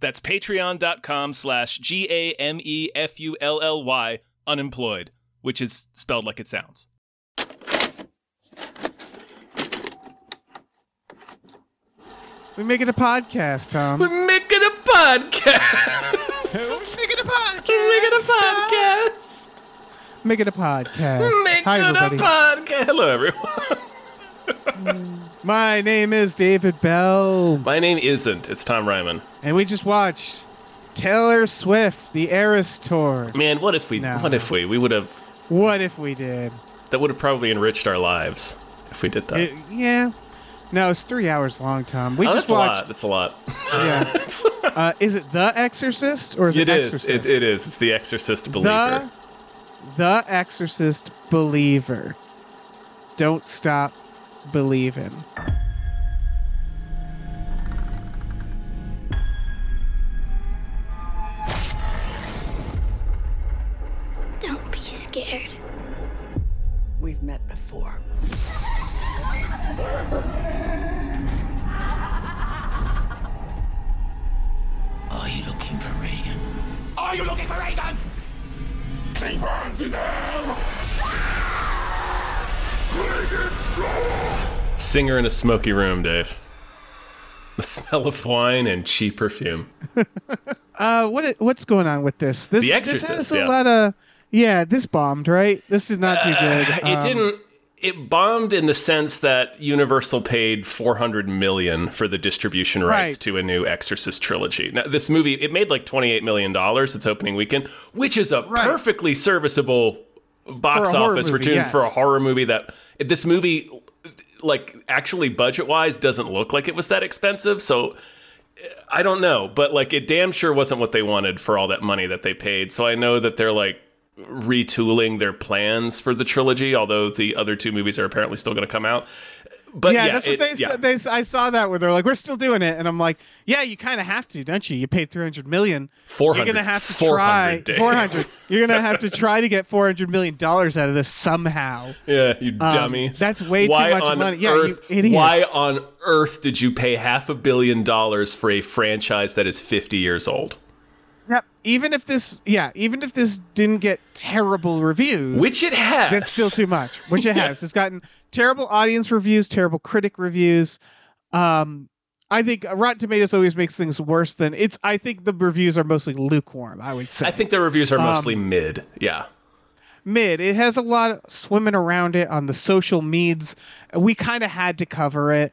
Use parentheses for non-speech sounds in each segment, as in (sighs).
That's patreon.com slash G A M E F U L L Y unemployed, which is spelled like it sounds. We make it a podcast, Tom. We're making a podcast. (laughs) Make it a podcast. We're making a podcast. Make it a podcast. Making Hi, a everybody. podcast. Hello, everyone. (laughs) (laughs) My name is David Bell, My name isn't. It's Tom Ryman. and we just watched Taylor Swift, the Eras Tour. Man, what if we? No. What if we? We would have. What if we did? That would have probably enriched our lives if we did that. It- yeah. No, it's three hours long, Tom. We oh, just that's a lot. watched. That's a lot. Yeah. (laughs) uh, is it The Exorcist or is it, It is. Exorcist? It, it is. It's the Exorcist believer. The, the Exorcist believer. Don't stop believing. Don't be scared. We've met before. Are you looking for Regan? Are you looking for Regan? Singer in a smoky room, Dave. The (laughs) smell of wine and cheap perfume. (laughs) Uh, what what's going on with this? This The this Exorcist, has a yeah. lot of yeah. This bombed, right? This did not do good. (laughs) it Um, didn't. It bombed in the sense that Universal paid 400 million for the distribution rights Right. to a new Exorcist trilogy. Now, this movie it made like 28 million dollars its opening weekend, which is a Right. perfectly serviceable box For office movie, return yes. for a horror movie. That this movie, like actually budget wise, doesn't look like it was that expensive. So I don't know, but like it damn sure wasn't what they wanted for all that money that they paid. So I know that they're like retooling their plans for the trilogy, although the other two movies are apparently still going to come out. But yeah, yeah, that's what it- they yeah. said. They, I saw that where they're like, "We're still doing it," and I'm like, "Yeah, you kind of have to, don't you? You paid 300 million. 400. You're gonna have to 400, try Dave. 400. You're gonna have to try to get 400 million dollars out of this somehow. Yeah, you Um, dummies. that's way too much on money. Yeah, you Earth, idiots. Why on earth did you pay half a billion dollars for a franchise that is 50 years old? Yep. Even if this, yeah, even if this didn't get terrible reviews, Which it has. that's still too much. Which it Yeah. (laughs) has. It's gotten terrible audience reviews, terrible critic reviews. Um, I think Rotten Tomatoes always makes things worse than it's. I think the reviews are mostly lukewarm. I would say I think the reviews are mostly Um, mid. Yeah. mid. It has a lot of swimming around it on the social meds. We kind of had to cover it.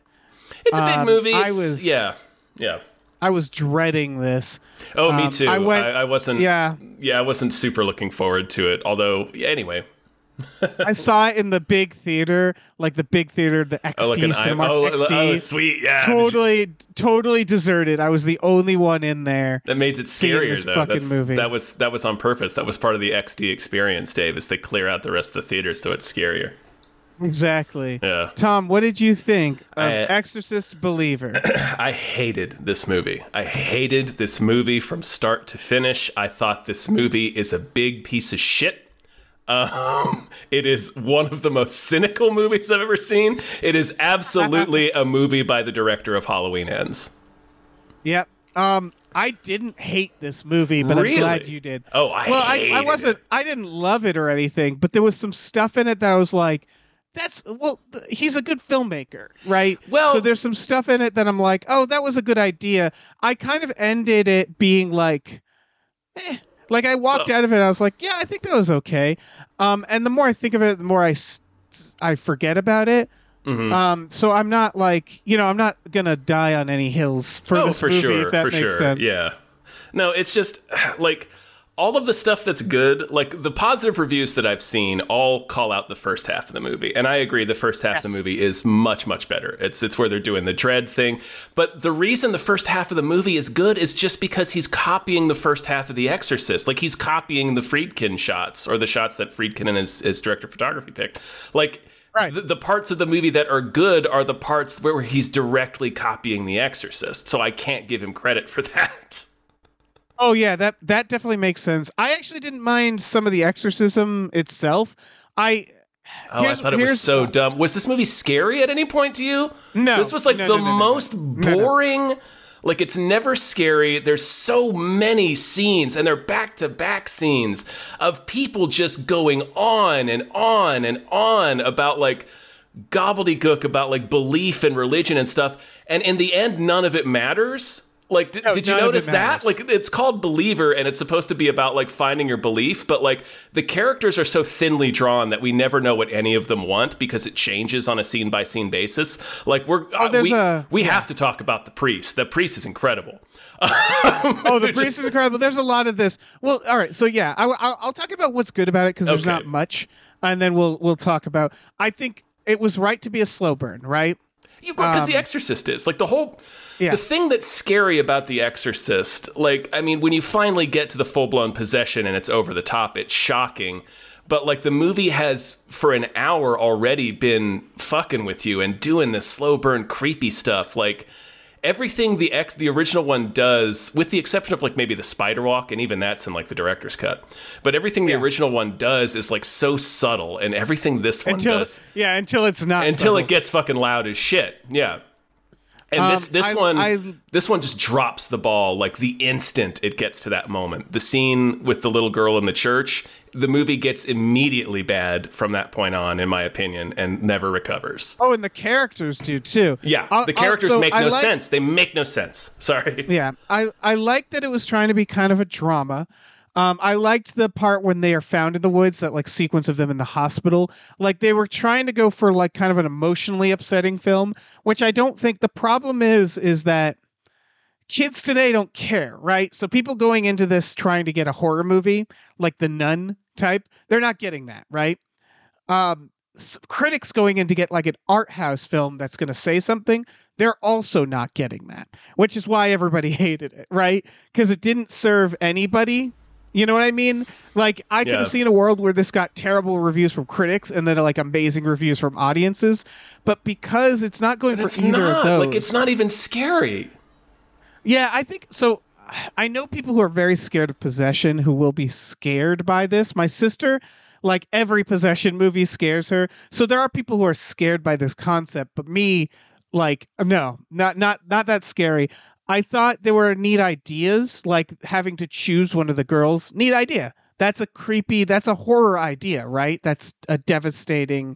It's a big um, movie. I was- yeah. Yeah. I was dreading this. Oh, me Um, too. I I, went- I, wasn't. Yeah, Yeah, I wasn't super looking forward to it. Although, anyway. I saw it in the big theater, like the big theater, the XD Oh, like an I- oh, XD. oh, sweet. Yeah. totally, totally deserted. I was the only one in there. That made it scarier though. fucking That's, movie. That was that was on purpose. That was part of the XD experience, Dave. Is they clear out the rest of the theater so it's scarier. Exactly. Yeah. Tom, what did you think of I- Exorcist Believer? (clears throat) I hated this movie. I hated this movie from start to finish. I thought this movie is a big piece of shit. Um, (laughs) it is one of the most cynical movies I've ever seen. It is absolutely (laughs) a movie by the director of Halloween Ends. yep. Um, I didn't hate this movie, but Really? I'm glad you did. Oh, I well, I, I wasn't. it. I didn't love it or anything, but there was some stuff in it that I was like, "That's well." Th- he's a good filmmaker, right? Well- so there's some stuff in it that I'm like, "Oh, that was a good idea." I kind of ended it being like, eh. Like I walked out of it, I was like, "Yeah, I think that was okay." Um, and the more I think of it, the more i i forget about it. Mhm. Um, so I'm not like you know I'm not gonna die on any hills for oh, this for movie sure, if that for makes sure. sense. Yeah. No, it's just (sighs) like all of the stuff that's good, like the positive reviews that I've seen, all call out the first half of the movie, and I agree. The first half of the movie is much much better. It's it's where they're doing the dread thing, but the reason the first half of the movie is good is just because he's copying the first half of The Exorcist. Like he's copying the Friedkin shots or the shots that Friedkin and his, his director of photography picked. Like. Right. The, the parts of the movie that are good are the parts where he's directly copying The Exorcist. So I can't give him credit for (laughs) that. Oh yeah, that that definitely makes sense. I actually didn't mind some of the exorcism itself. I Oh, I thought it was so dumb. Was this movie scary at any point to you? No, This was like no, the no, no, most boring. Like it's never scary. There's so many scenes, and they're back to back scenes of people just going on and on and on about like gobbledygook about like belief and religion and stuff. And in the end, none of it matters. Like, did, No, did you none of it notice that? Like, it's called Believer, and it's supposed to be about like finding your belief, but like the characters are so thinly drawn that we never know what any of them want because it changes on a scene by scene basis. Like, we're uh, there's we, a- we have to talk about the priest. The priest is incredible. (laughs) oh the priest is incredible. There's a lot of this. Well, all right. So yeah, I, will I'll talk about what's good about it because there's Okay. not much, and then we'll we'll talk about. I think it was right to be a slow burn, right? Because The Exorcist is like the whole. Um, Yeah. The thing that's scary about The Exorcist, like, I mean, when you finally get to the full blown possession and it's over the top, it's shocking. But like the movie has for an hour already been fucking with you and doing this slow burn creepy stuff. Like everything the X, the original one does, with the exception of like maybe the spider walk, and even that's in like the director's cut. But everything the original one does is like so subtle, and everything this one Until does yeah, until it's not until subtle. it gets fucking loud as shit. Yeah. And this Um, this I- one I- this one just drops the ball like the instant it gets to that moment. The scene with the little girl in the church, the movie gets immediately bad from that point on, in my opinion, and never recovers. Oh, and the characters do too. Yeah, I'll- the I'll- characters so make I no like- sense. They make no sense. Sorry. Yeah, I I like that it was trying to be kind of a drama. Um, I liked the part when they are found in the woods, that like sequence of them in the hospital. Like they were trying to go for like kind of an emotionally upsetting film, which I don't think the problem is is that kids today don't care, right? So people going into this trying to get a horror movie like the Nun type, they're not getting that, right? Um, critics going in to get like an art house film that's going to say something, they're also not getting that, which is why everybody (laughs) hated it, right? Because it didn't serve anybody. You know what I mean? Like I could have seen a world where this got terrible reviews from critics and then like amazing reviews from audiences, but because it's not going But for it's either not of those. like it's not even scary. Yeah, I think so. I know people who are very scared of possession who will be scared by this. My sister, like every possession movie scares her. So there are people who are scared by this concept, but me, like, no, not not not that scary. I thought there were neat ideas, like having to choose one of the girls. Neat idea. That's a creepy, that's a horror idea, right? That's a devastating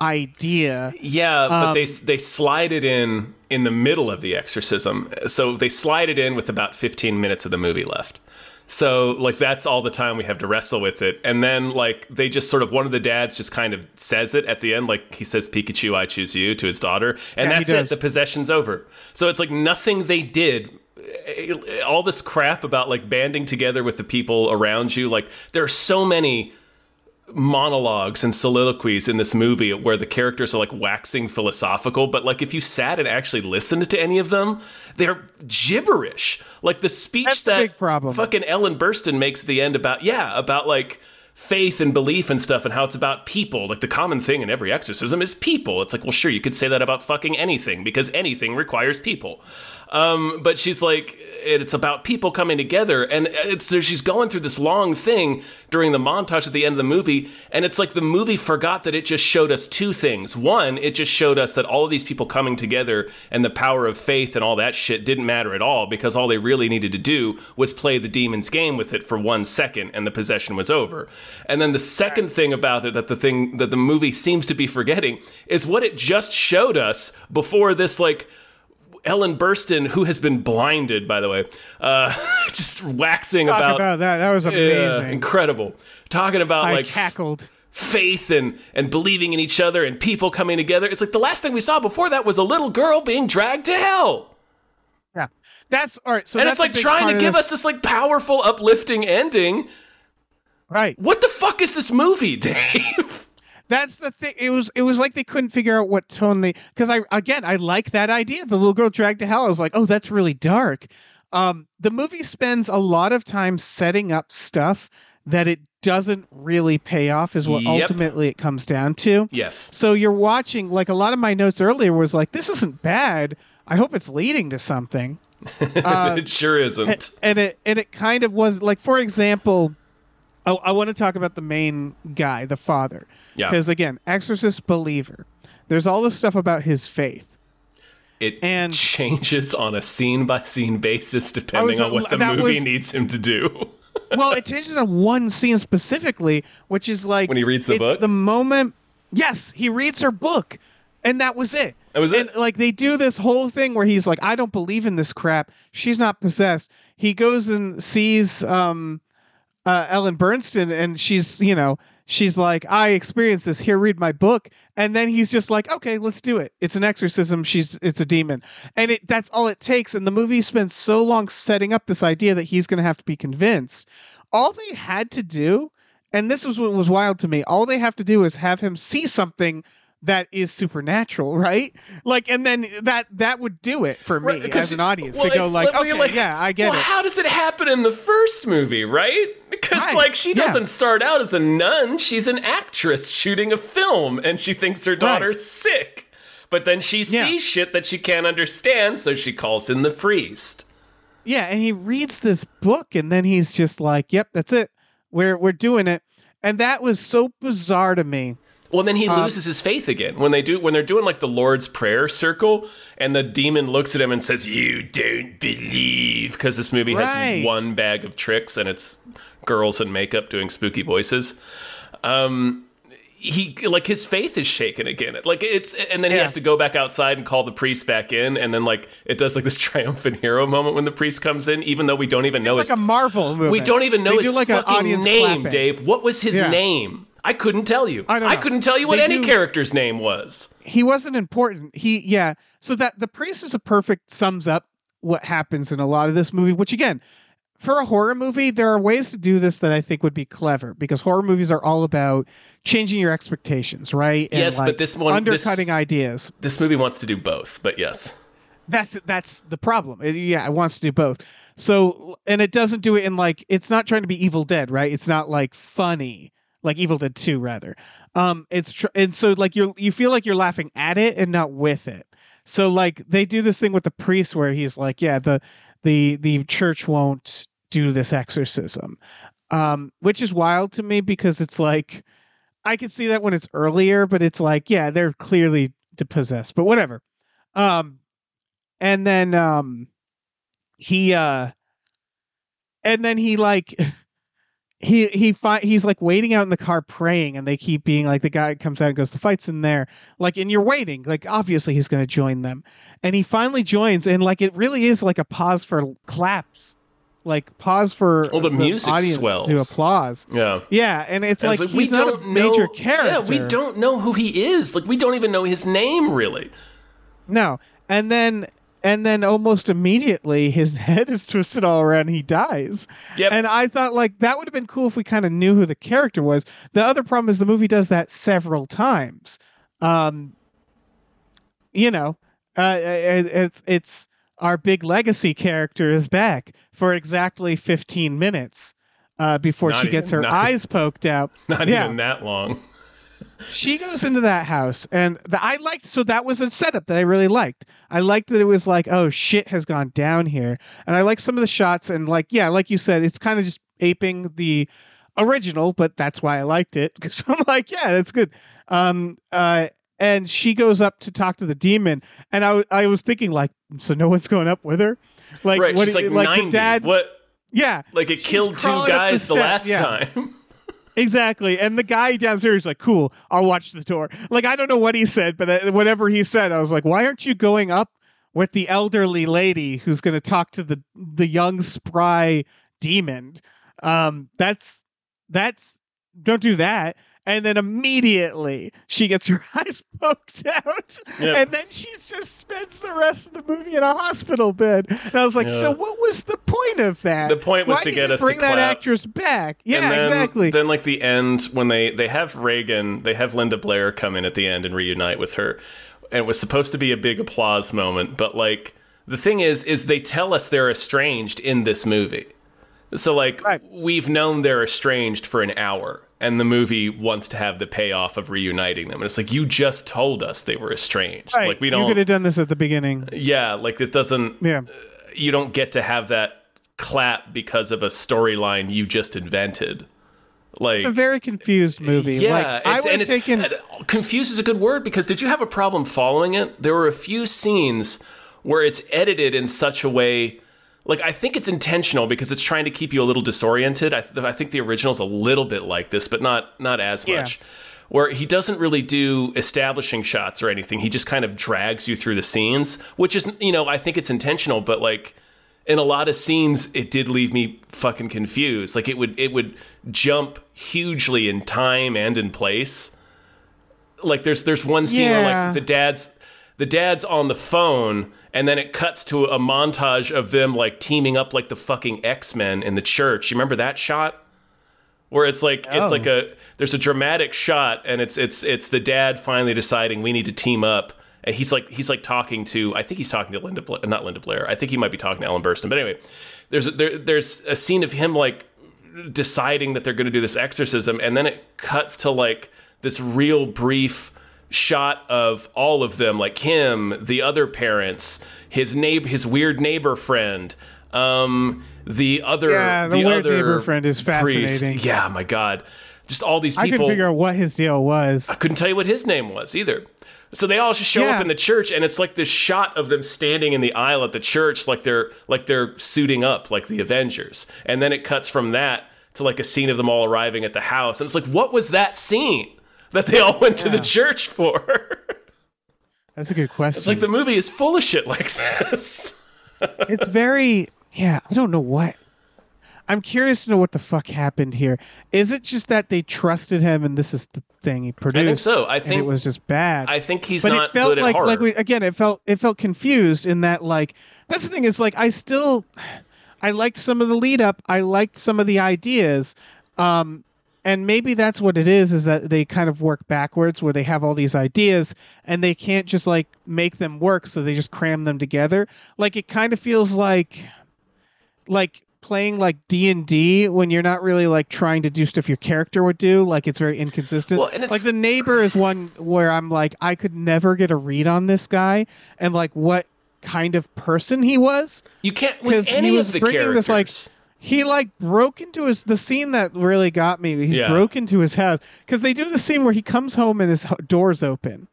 idea. Yeah, but they Um, they slide it in in the middle of the exorcism. So they slide it in with about 15 minutes of the movie left. So like that's all the time we have to wrestle with it. And then like they just sort of one of the dads just kind of says it at the end like he says Pikachu I choose you to his daughter and Yeah, that's it the possession's over. So it's like nothing they did eh, all this crap about like banding together with the people around you like there are so many monologues and soliloquies in this movie where the characters are like waxing philosophical but like if you sat and actually listened to any of them they're gibberish. Like the speech That's that problem. fucking ellen burstyn makes at the end about yeah about like faith and belief and stuff and how it's about people. Like the common thing in every exorcism is people. It's like well sure you could say that about fucking anything because anything requires people um, but she's like, it's about people coming together, and it's so she's going through this long thing during the montage at the end of the movie, and it's like the movie forgot that it just showed us two things. One, it just showed us that all of these people coming together and the power of faith and all that shit didn't matter at all because all they really needed to do was play the demon's game with it for one second, and the possession was over. And then the second thing about it that the thing that the movie seems to be forgetting is what it just showed us before this like Ellen Burstyn, who has been blinded, by the way, uh, (laughs) just waxing Talk about, about, that. That was amazing. incredible, talking about I like cackled. faith and and believing in each other and people coming together. It's like the last thing we saw before that was a little girl being dragged to hell. Yeah. That's all right. So and it's like trying to give this- us this like powerful, uplifting ending. right. What the fuck is this movie, (laughs) Dave? That's the thing. It was it was like they couldn't figure out what tone they because I again I like that idea. The little girl dragged to hell. I was like, oh, that's really dark. Um, the movie spends a lot of time setting up stuff that it doesn't really pay off. Is what Yep. ultimately it comes down to. yes. So you're watching like a lot of my notes earlier was like, this isn't bad. I hope it's leading to something. Uh, (laughs) it sure isn't. and it and it kind of was like for example I, I want to talk about the main guy the father Yeah. because again exorcist believer there's all this stuff about his faith It and- changes on a scene by scene basis depending was- on what the movie was- needs him to do. (laughs) well it changes on one scene specifically which is like When he reads the it's book? the moment yes he reads her book and that was it That was and it? like they do this whole thing where he's like i don't believe in this crap she's not possessed he goes and sees um uh, Ellen Burstyn, and she's, you know, she's like, I experienced this. Here, read my book. And then he's just like, okay, let's do it. It's an exorcism. She's, it's a demon, and it that's all it takes. And the movie spends so long setting up this idea that he's going to have to be convinced. All they had to do, and this was what was wild to me. All they have to do is have him see something that is supernatural, (laughs) right? Like, and then that that would do it for me Right, as an audience well, to go like, okay, you're like, yeah, I get well, it. how does it happen in the first movie, right? Because Right, like she doesn't start out as a nun; she's an actress shooting a film, and she thinks her daughter's sick. But then she Yeah. sees shit that she can't understand, so she calls in the priest. Yeah, and he reads this book and then he's just like, "Yep, that's it. We're we're doing it." And that was so bizarre to me. Well, then he Um, loses his faith again when they do when they're doing like the Lord's Prayer circle, and the demon looks at him and says, "You don't believe," because this movie Right. has one bag of tricks and it's girls in makeup doing spooky voices. Um, he like his faith is shaken again. Like it's and then he Yeah. has to go back outside and call the priest back in, and then like it does like this (laughs) triumphant hero moment when the priest comes in, even though we don't even know It's his like a Marvel movie. we don't even know they his like fucking name, clapping. Dave. What was his Yeah. name? I couldn't tell you. I know. couldn't tell you what They any do- character's name was. He wasn't important. He yeah. So that the priest is a perfect sums up what happens in a lot of this movie, which again, for a horror movie, there are ways to do this that I think would be clever because horror movies are all about changing your expectations, right? And, Yes, but this one- this- undercutting ideas. This movie wants to do both, but yes. That's that's the problem. It, yeah, it wants to do both. So and it doesn't do it in like it's not trying to be Evil Dead, right? It's not like funny, like Evil Dead Two, rather. Um, it's tr- and so like you're you feel like you're laughing at it and not with it. So like they do this thing with the priest where he's like, yeah, the the the church won't do this exorcism, um, which is wild to me because it's like I can see that when it's earlier, but it's like yeah, they're clearly possessed, but whatever. Um, and then um he uh and then he like (laughs) he he fi- he's like waiting out in the car praying and they keep being like the guy comes out and goes the fight's in there like and you're waiting like obviously he's going to join them and he finally joins and like it really is like a pause for claps like pause for oh, Well, the music audience swells. to applause Yeah. yeah and it's And like, it's he's not a major know, character Yeah, we don't know who he is. Like we don't even know his name really. No. And then and then almost immediately his (laughs) head is twisted all around he dies. Yep. And I thought like that would have been cool if we kind of knew who the character was. The other problem is the movie does that several times. Um you know, uh it, it's it's our big legacy character is back for exactly 15 minutes uh before Not she gets her even- not- eyes poked out. (laughs) Not Yeah. even that long. She goes into that house and the, i liked so that was a setup that i really liked i liked that it was like oh shit has gone down here and i like some of the shots and like yeah like you said it's kind of just aping the original but that's why i liked it because (laughs) i'm like yeah that's good um uh and she goes up to talk to the demon and i, w- I was thinking like so no one's going up with her like right. what She's like, like 90. the dad What yeah like it killed two up the guys the, last yeah. time. (laughs) Exactly. And the guy downstairs is like, cool, I'll watch the door. Like, I don't know what he said, but uh, whatever he said, I was like, why aren't you going up with the elderly lady who's going to talk to the, the young, spry demon? Um, that's, that's, don't do that. And then immediately she gets her (laughs) eyes poked out, Yep. and then she just spends the rest of the movie in a hospital bed. And I was like, Yeah. so what was the point of that? The point was Why to get us to bring that actress back. Yeah, and then, exactly. Then, like the end, when they they have Regan, they have Linda Blair come in at the end and reunite with her, and it was supposed to be a big applause moment. But like the thing is, is they tell us they're estranged in this movie. So like Right. we've known they're estranged for an hour, and the movie wants to have the payoff of reuniting them. And it's like you just told us they were estranged. Right, Like we you don't. You could have done this at the beginning. yeah, like this doesn't. Yeah. You don't get to have that clap because of a storyline you just invented. Like It's a very confused movie. yeah, like, I it's, would and have it's taken. Uh, confused is a good word because did you have a problem following it? There were a few scenes where it's edited in such a way. Like I think it's intentional because it's trying to keep you a little disoriented. I, th- I think the original's a little bit like this, but not not as Yeah. much. Where he doesn't really do establishing shots or anything. He just kind of drags you through the scenes, which is you know I think it's intentional, but like in a lot of scenes it did leave me fucking confused like it would it would jump hugely in time and in place like there's there's one scene where like the dad's the dad's on the phone and then it cuts to a montage of them like teaming up like the fucking X-Men in the church. You remember that shot? Where it's like it's Oh. like a there's a dramatic shot and it's it's it's the dad finally deciding we need to team up and he's like he's like talking to I think he's talking to Linda Bla- not Linda Blair. I think he might be talking to Ellen Burstyn. But anyway, there's a, there there's a scene of him like deciding that they're going to do this exorcism and then it cuts to like this real brief shot of all of them like him the other parents his neighbor his weird neighbor friend um the other Yeah, the weird other neighbor friend is priest. fascinating. yeah my god just all these people. I couldn't figure out what his deal was. I couldn't tell you what his name was either. So they all just show Yeah. up in the church, and it's like this shot of them standing in the aisle at the church, like they're like they're suiting up, like the Avengers. And then it cuts from that to like a scene of them all arriving at the house, and it's like, what was that scene that they all went to the church for? That's a good question. it's like the movie is full of shit like this. it's very yeah i don't know what i'm curious to know what the fuck happened here is it just that they trusted him and this is the thing he produced I think so. I think it was just bad I think he's but not it felt good at like horror. like we, again it felt it felt confused in that like that's the thing is like i still i liked some of the lead up i liked some of the ideas um and maybe that's what it is is that they kind of work backwards where they have all these ideas and they can't just like make them work so they just cram them together. Like it kind of feels like like playing like d&d when you're not really like trying to do stuff your character would do like it's very inconsistent. Well, and it's- like the neighbor is one where i'm like i could never get a read on this guy and like what kind of person he was. You can't with 'cause he any was of the bringing characters. this, like, he like broke into his the scene that really got me he Yeah. broke into his house because they do the scene where he comes home and his door's open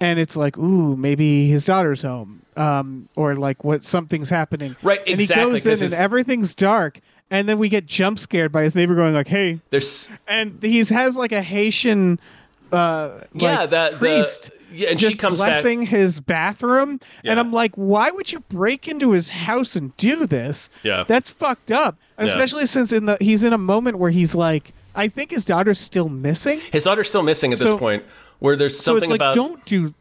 and it's like ooh maybe his daughter's home um or like what something's happening. Right, and exactly, he goes in and everything's dark and then we get jump scared by his neighbor going like hey. There's and he has like a haitian uh yeah like, that priest. the, yeah, and just she comes back. blessing his bathroom Yeah. and i'm like why would you break into his house and do this Yeah. that's fucked up Yeah. especially since in the he's in a moment where he's like i think his daughter's still missing His daughter's still missing at this point. Where there's so something it's like about don't do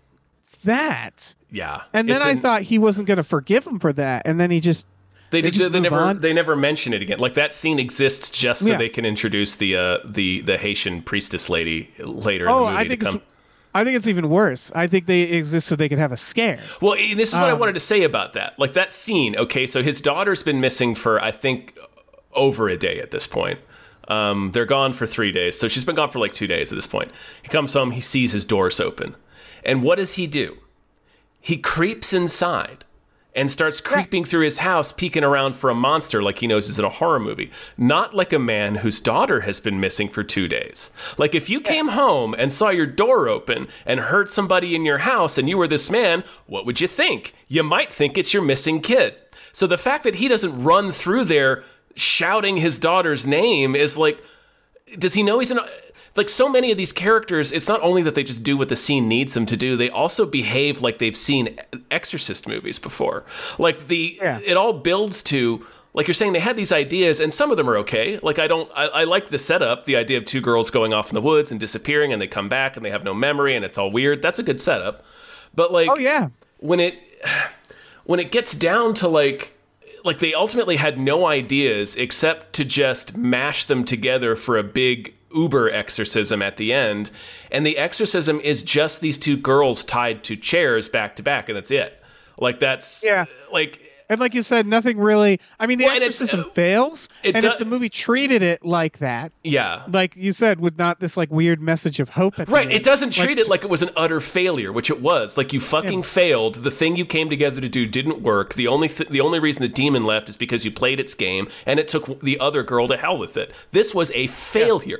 that yeah, and then i an- thought he wasn't going to forgive him for that and then he just They, They did, they never on. they never mention it again. Like that scene exists just so Yeah. they can introduce the uh, the the Haitian priestess lady later oh in the movie i to think come. I think it's even worse i think they exist so they could have a scare Well, this is what I Um, wanted to say about that. Like that scene. Okay, so his daughter's been missing for I think over a day at this point. Um, they're gone for three days, so she's been gone for like two days at this point. He comes home, he sees his doors open, and what does he do? He creeps inside and starts creeping through his house, peeking around for a monster like he knows is in a horror movie. Not like a man whose daughter has been missing for two days. Like if you came home and saw your door open and heard somebody in your house and you were this man, what would you think? You might think it's your missing kid. So the fact that he doesn't run through there shouting his daughter's name is like, does he know he's in a, like so many of these characters it's not only that they just do what the scene needs them to do they also behave like they've seen exorcist movies before like the Yeah. it all builds to like you're saying they had these ideas and some of them are okay like i don't i, I like the setup the idea of two girls going off in the woods and disappearing and they come back and they have no memory and it's all weird that's a good setup but like Oh yeah. when it when it gets down to like like they ultimately had no ideas except to just mash them together for a big uber exorcism at the end and the exorcism is just these two girls tied to chairs back to back and that's it like that's Yeah. like And like you said, nothing really. I mean, the Well, exorcism uh, fails, and if the movie treated it like that, yeah like you said, with not this like weird message of hope at the Right, it doesn't treat like, it like it was an utter failure, which it was. Like you fucking failed. The thing you came together to do didn't work. The only th- the only reason the demon left is because you played its game, and it took the other girl to hell with it. This was a failure.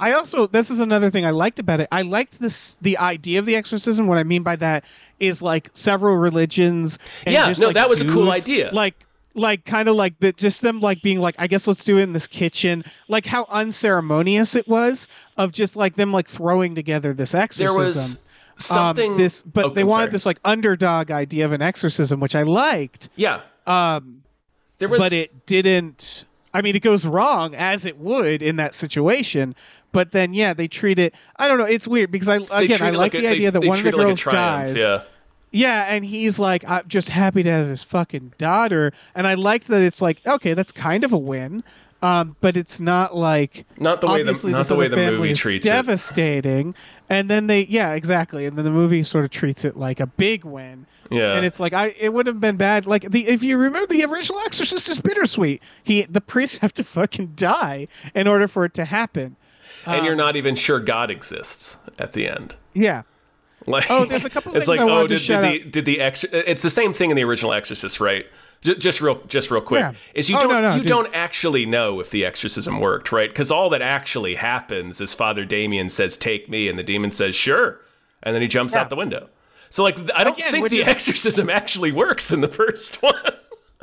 I also this is another thing I liked about it. I liked this the idea of the exorcism. What I mean by that is like several religions. And Yeah, just, no, like, that was a cool idea. Like like kind of like the just them like being like I guess let's do it in this kitchen. Like how unceremonious it was of just like them like throwing together this exorcism. There was Um, something. this but Oh, they I'm wanted sorry. this like underdog idea of an exorcism, which I liked. Yeah, Um there was. but it didn't i mean it goes wrong as it would in that situation but then yeah they treat it i don't know it's weird because i again i it like a- the they- idea that one of the it like girls triumph, dies Yeah. yeah and he's like i'm just happy to have his fucking daughter and i like that it's like okay that's kind of a win um, but it's not like Not the way the not the way the movie treats it. devastating and then they yeah exactly and then the movie sort of treats it like a big win Yeah. and it's like I it would have been bad. Like the if you remember the original Exorcist is bittersweet. He the priests have to fucking die in order for it to happen. and um, you're not even sure God exists at the end. Yeah. Like, Oh, there's a couple (laughs) It's things like, I oh, did, did the did the ex? It's the same thing in the original Exorcist, right? J- Just real, just real quick. Yeah. Is you Oh, don't no, no, you dude. don't actually know if the exorcism worked, right? Because all that actually happens is Father Damien says, "Take me," and the demon says, "Sure," and then he jumps Yeah. out the window. So, like, I don't Again, think the is- exorcism actually works in the (laughs) first one.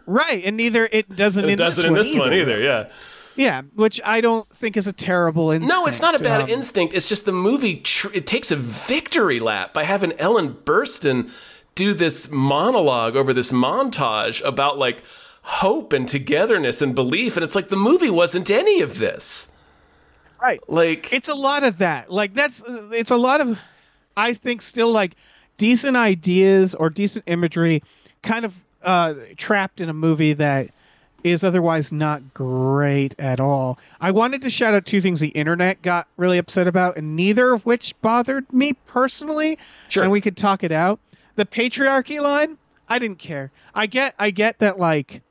Right, and neither it doesn't it in doesn't this in one this one either. Yeah. Yeah, which I don't think is a terrible instinct. No, it's not a bad Um, instinct. It's just the movie. Tr- it takes a victory lap by having Ellen Burstyn do this monologue over this montage about like hope and togetherness and belief, and it's like the movie wasn't any of this. Right. Like It's a lot of that. Like that's it's a lot of I think still like decent ideas or decent imagery kind of uh trapped in a movie that is otherwise not great at all. I wanted to shout out two things the internet got really upset about and neither of which bothered me personally. Sure. And we could talk it out. The patriarchy line, I didn't care. I get I get that like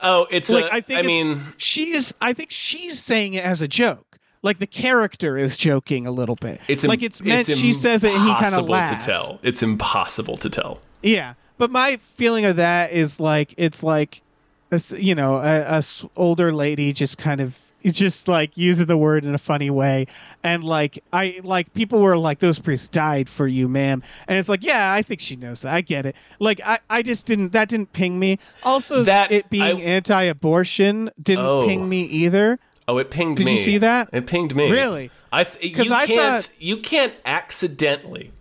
oh, it's like a, I think I mean, she's I think she's saying it as a joke. Like the character is joking a little bit. it's im- like it's meant it's she says it and he kind of impossible laughs. to tell. It's impossible to tell. Yeah, but my feeling of that is like it's like, a you know, a older lady just kind of just like using the word in a funny way, and like I like people were like those priests died for you, ma'am, and it's like yeah, I think she knows that. I get it. Like I, I just didn't that didn't ping me. Also, That- it being I- anti-abortion didn't Oh. ping me either. Oh, it pinged Did me. you see that? It pinged me. Really? I th- you I can't thought- you can't accidentally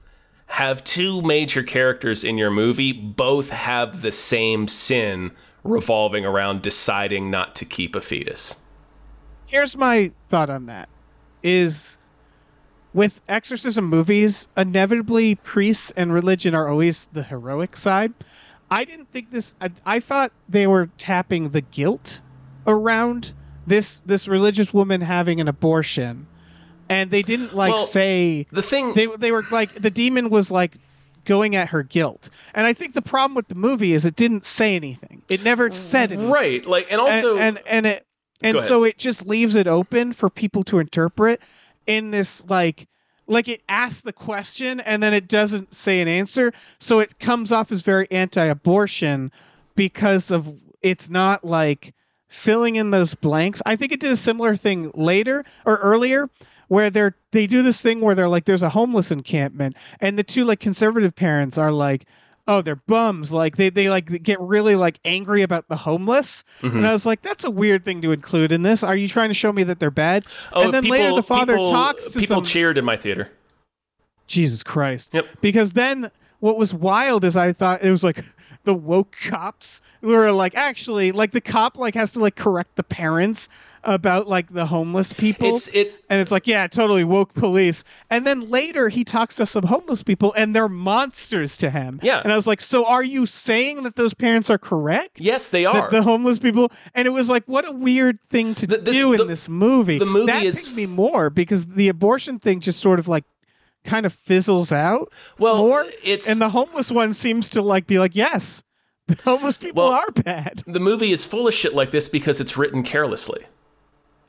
have two major characters in your movie both have the same sin revolving around deciding not to keep a fetus. here's my thought on that is with exorcism movies inevitably priests and religion are always the heroic side i didn't think this i, I thought they were tapping the guilt around this this religious woman having an abortion. And they didn't like Well, say The thing they they were like the demon was like going at her guilt. And i think the problem with the movie is it didn't say anything. It never mm. said anything. Right, like and also and and, and it and so it just leaves it open for people to interpret in this like like it asks the question and then it doesn't say an answer. So it comes off as very anti-abortion because of it's not like filling in those blanks i think it did a similar thing later or earlier where they're they do this thing where they're like there's a homeless encampment and the two like conservative parents are like oh they're bums like they, they like get really like angry about the homeless Mm-hmm. and i was like that's a weird thing to include in this are you trying to show me that they're bad oh, and then people, later the father people, talks to people some cheered in my theater. jesus christ Yep. because then what was wild is I thought it was like the woke cops who were like actually like the cop like has to like correct the parents about like the homeless people. It's it and it's like, yeah, totally woke police. And then later he talks to some homeless people and they're monsters to him. Yeah. And I was like, so are you saying that those parents are correct? yes, they are. the homeless people and it was like what a weird thing to The- this- do in the- this movie. the movie that is- picked me more because the abortion thing just sort of like kind of fizzles out Well, more. it's- and the homeless one seems to like be like, yes, (laughs) the homeless people Well, are bad. the movie is full of shit like this because it's written carelessly.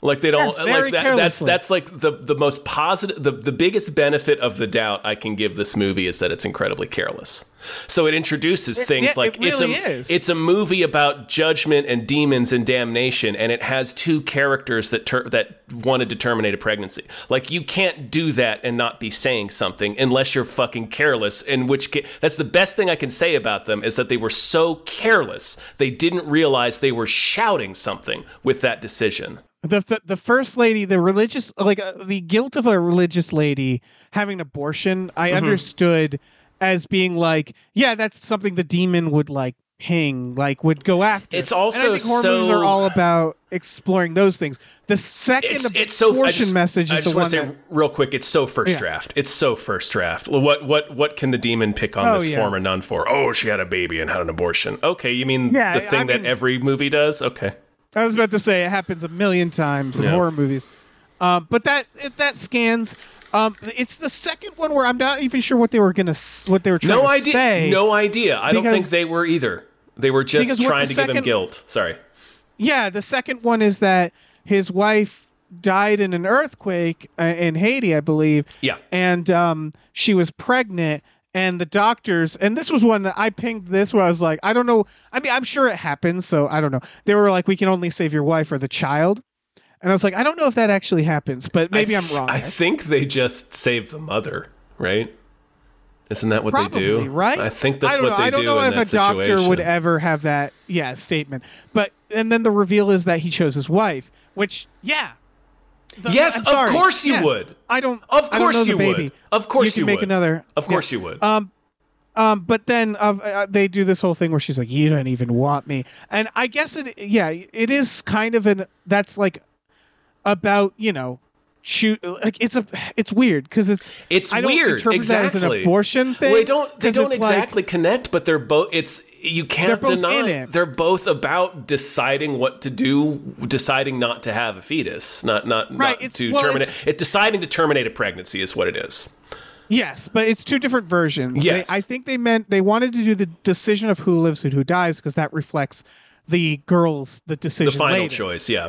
Like they don't Yes, like that, that's that's like the the most positive the, the biggest benefit of the doubt I can give this movie is that it's incredibly careless. So it introduces things yeah, like it really it's a is. it's a movie about judgment and demons and damnation and it has two characters that ter- that wanted to terminate a pregnancy. Like you can't do that and not be saying something unless you're fucking careless in which ca- that's the best thing I can say about them is that they were so careless they didn't realize they were shouting something with that decision. The, the the first lady, the religious, like uh, the guilt of a religious lady having an abortion, I Mm-hmm. understood as being like, yeah, that's something the demon would like ping, like would go after. It's and I also think horror movies so- are all about exploring those things. The second It's it's so I abortion just, message I just want to say that, real quick. It's so first Yeah. draft. It's so first draft. What what what can the demon pick on Oh, this yeah. former nun for? Oh, she had a baby and had an abortion. Okay, you mean Yeah, the thing I that mean- every movie does? Okay. I was about to say it happens a million times in Yeah. horror movies, um, but that it, that scans. Um, it's the second one where I'm not even sure what they were gonna what they were trying No to idea. say. No idea. I don't think they were either. They were just trying to give him guilt. Sorry. Yeah, the second one is that his wife died in an earthquake uh, in Haiti, I believe. Yeah. And um, she was pregnant, and the doctors, and this was one that I pinged this where I was like, I don't know. I mean, I'm sure it happens, so I don't know. They were like, we can only save your wife or the child. And I was like, I don't know if that actually happens, but maybe I I'm wrong. I think they just save the mother, right? Isn't that what Probably, they do? right? I think that's I what know. they do. I don't do know if a doctor would ever have that, yeah, statement. But and then the reveal is that he chose his wife, which, yeah. The- Yes, I'm of sorry. course you would. I don't. Of don't course the you baby. would. Of course you you make would. another. Of course yeah. you would. Um, um, but then uh, uh, they do this whole thing where she's like, "You don't even want me," and I guess it, yeah, it is kind of an that's like about you know shoot like it's a it's weird because it's It's I don't weird. interpret that as exactly. an abortion thing. Well, they don't. They don't it's like- exactly connect, but they're both. It's you can't both deny. They're both about deciding what to do, deciding not to have a fetus, not not Right, not to well, terminate. it's- It deciding to terminate a pregnancy is what it is. Yes, but it's two different versions. They- Yes. I think they meant they wanted to do the decision of who lives and who dies because that reflects the girls the decision The final later. choice, yeah.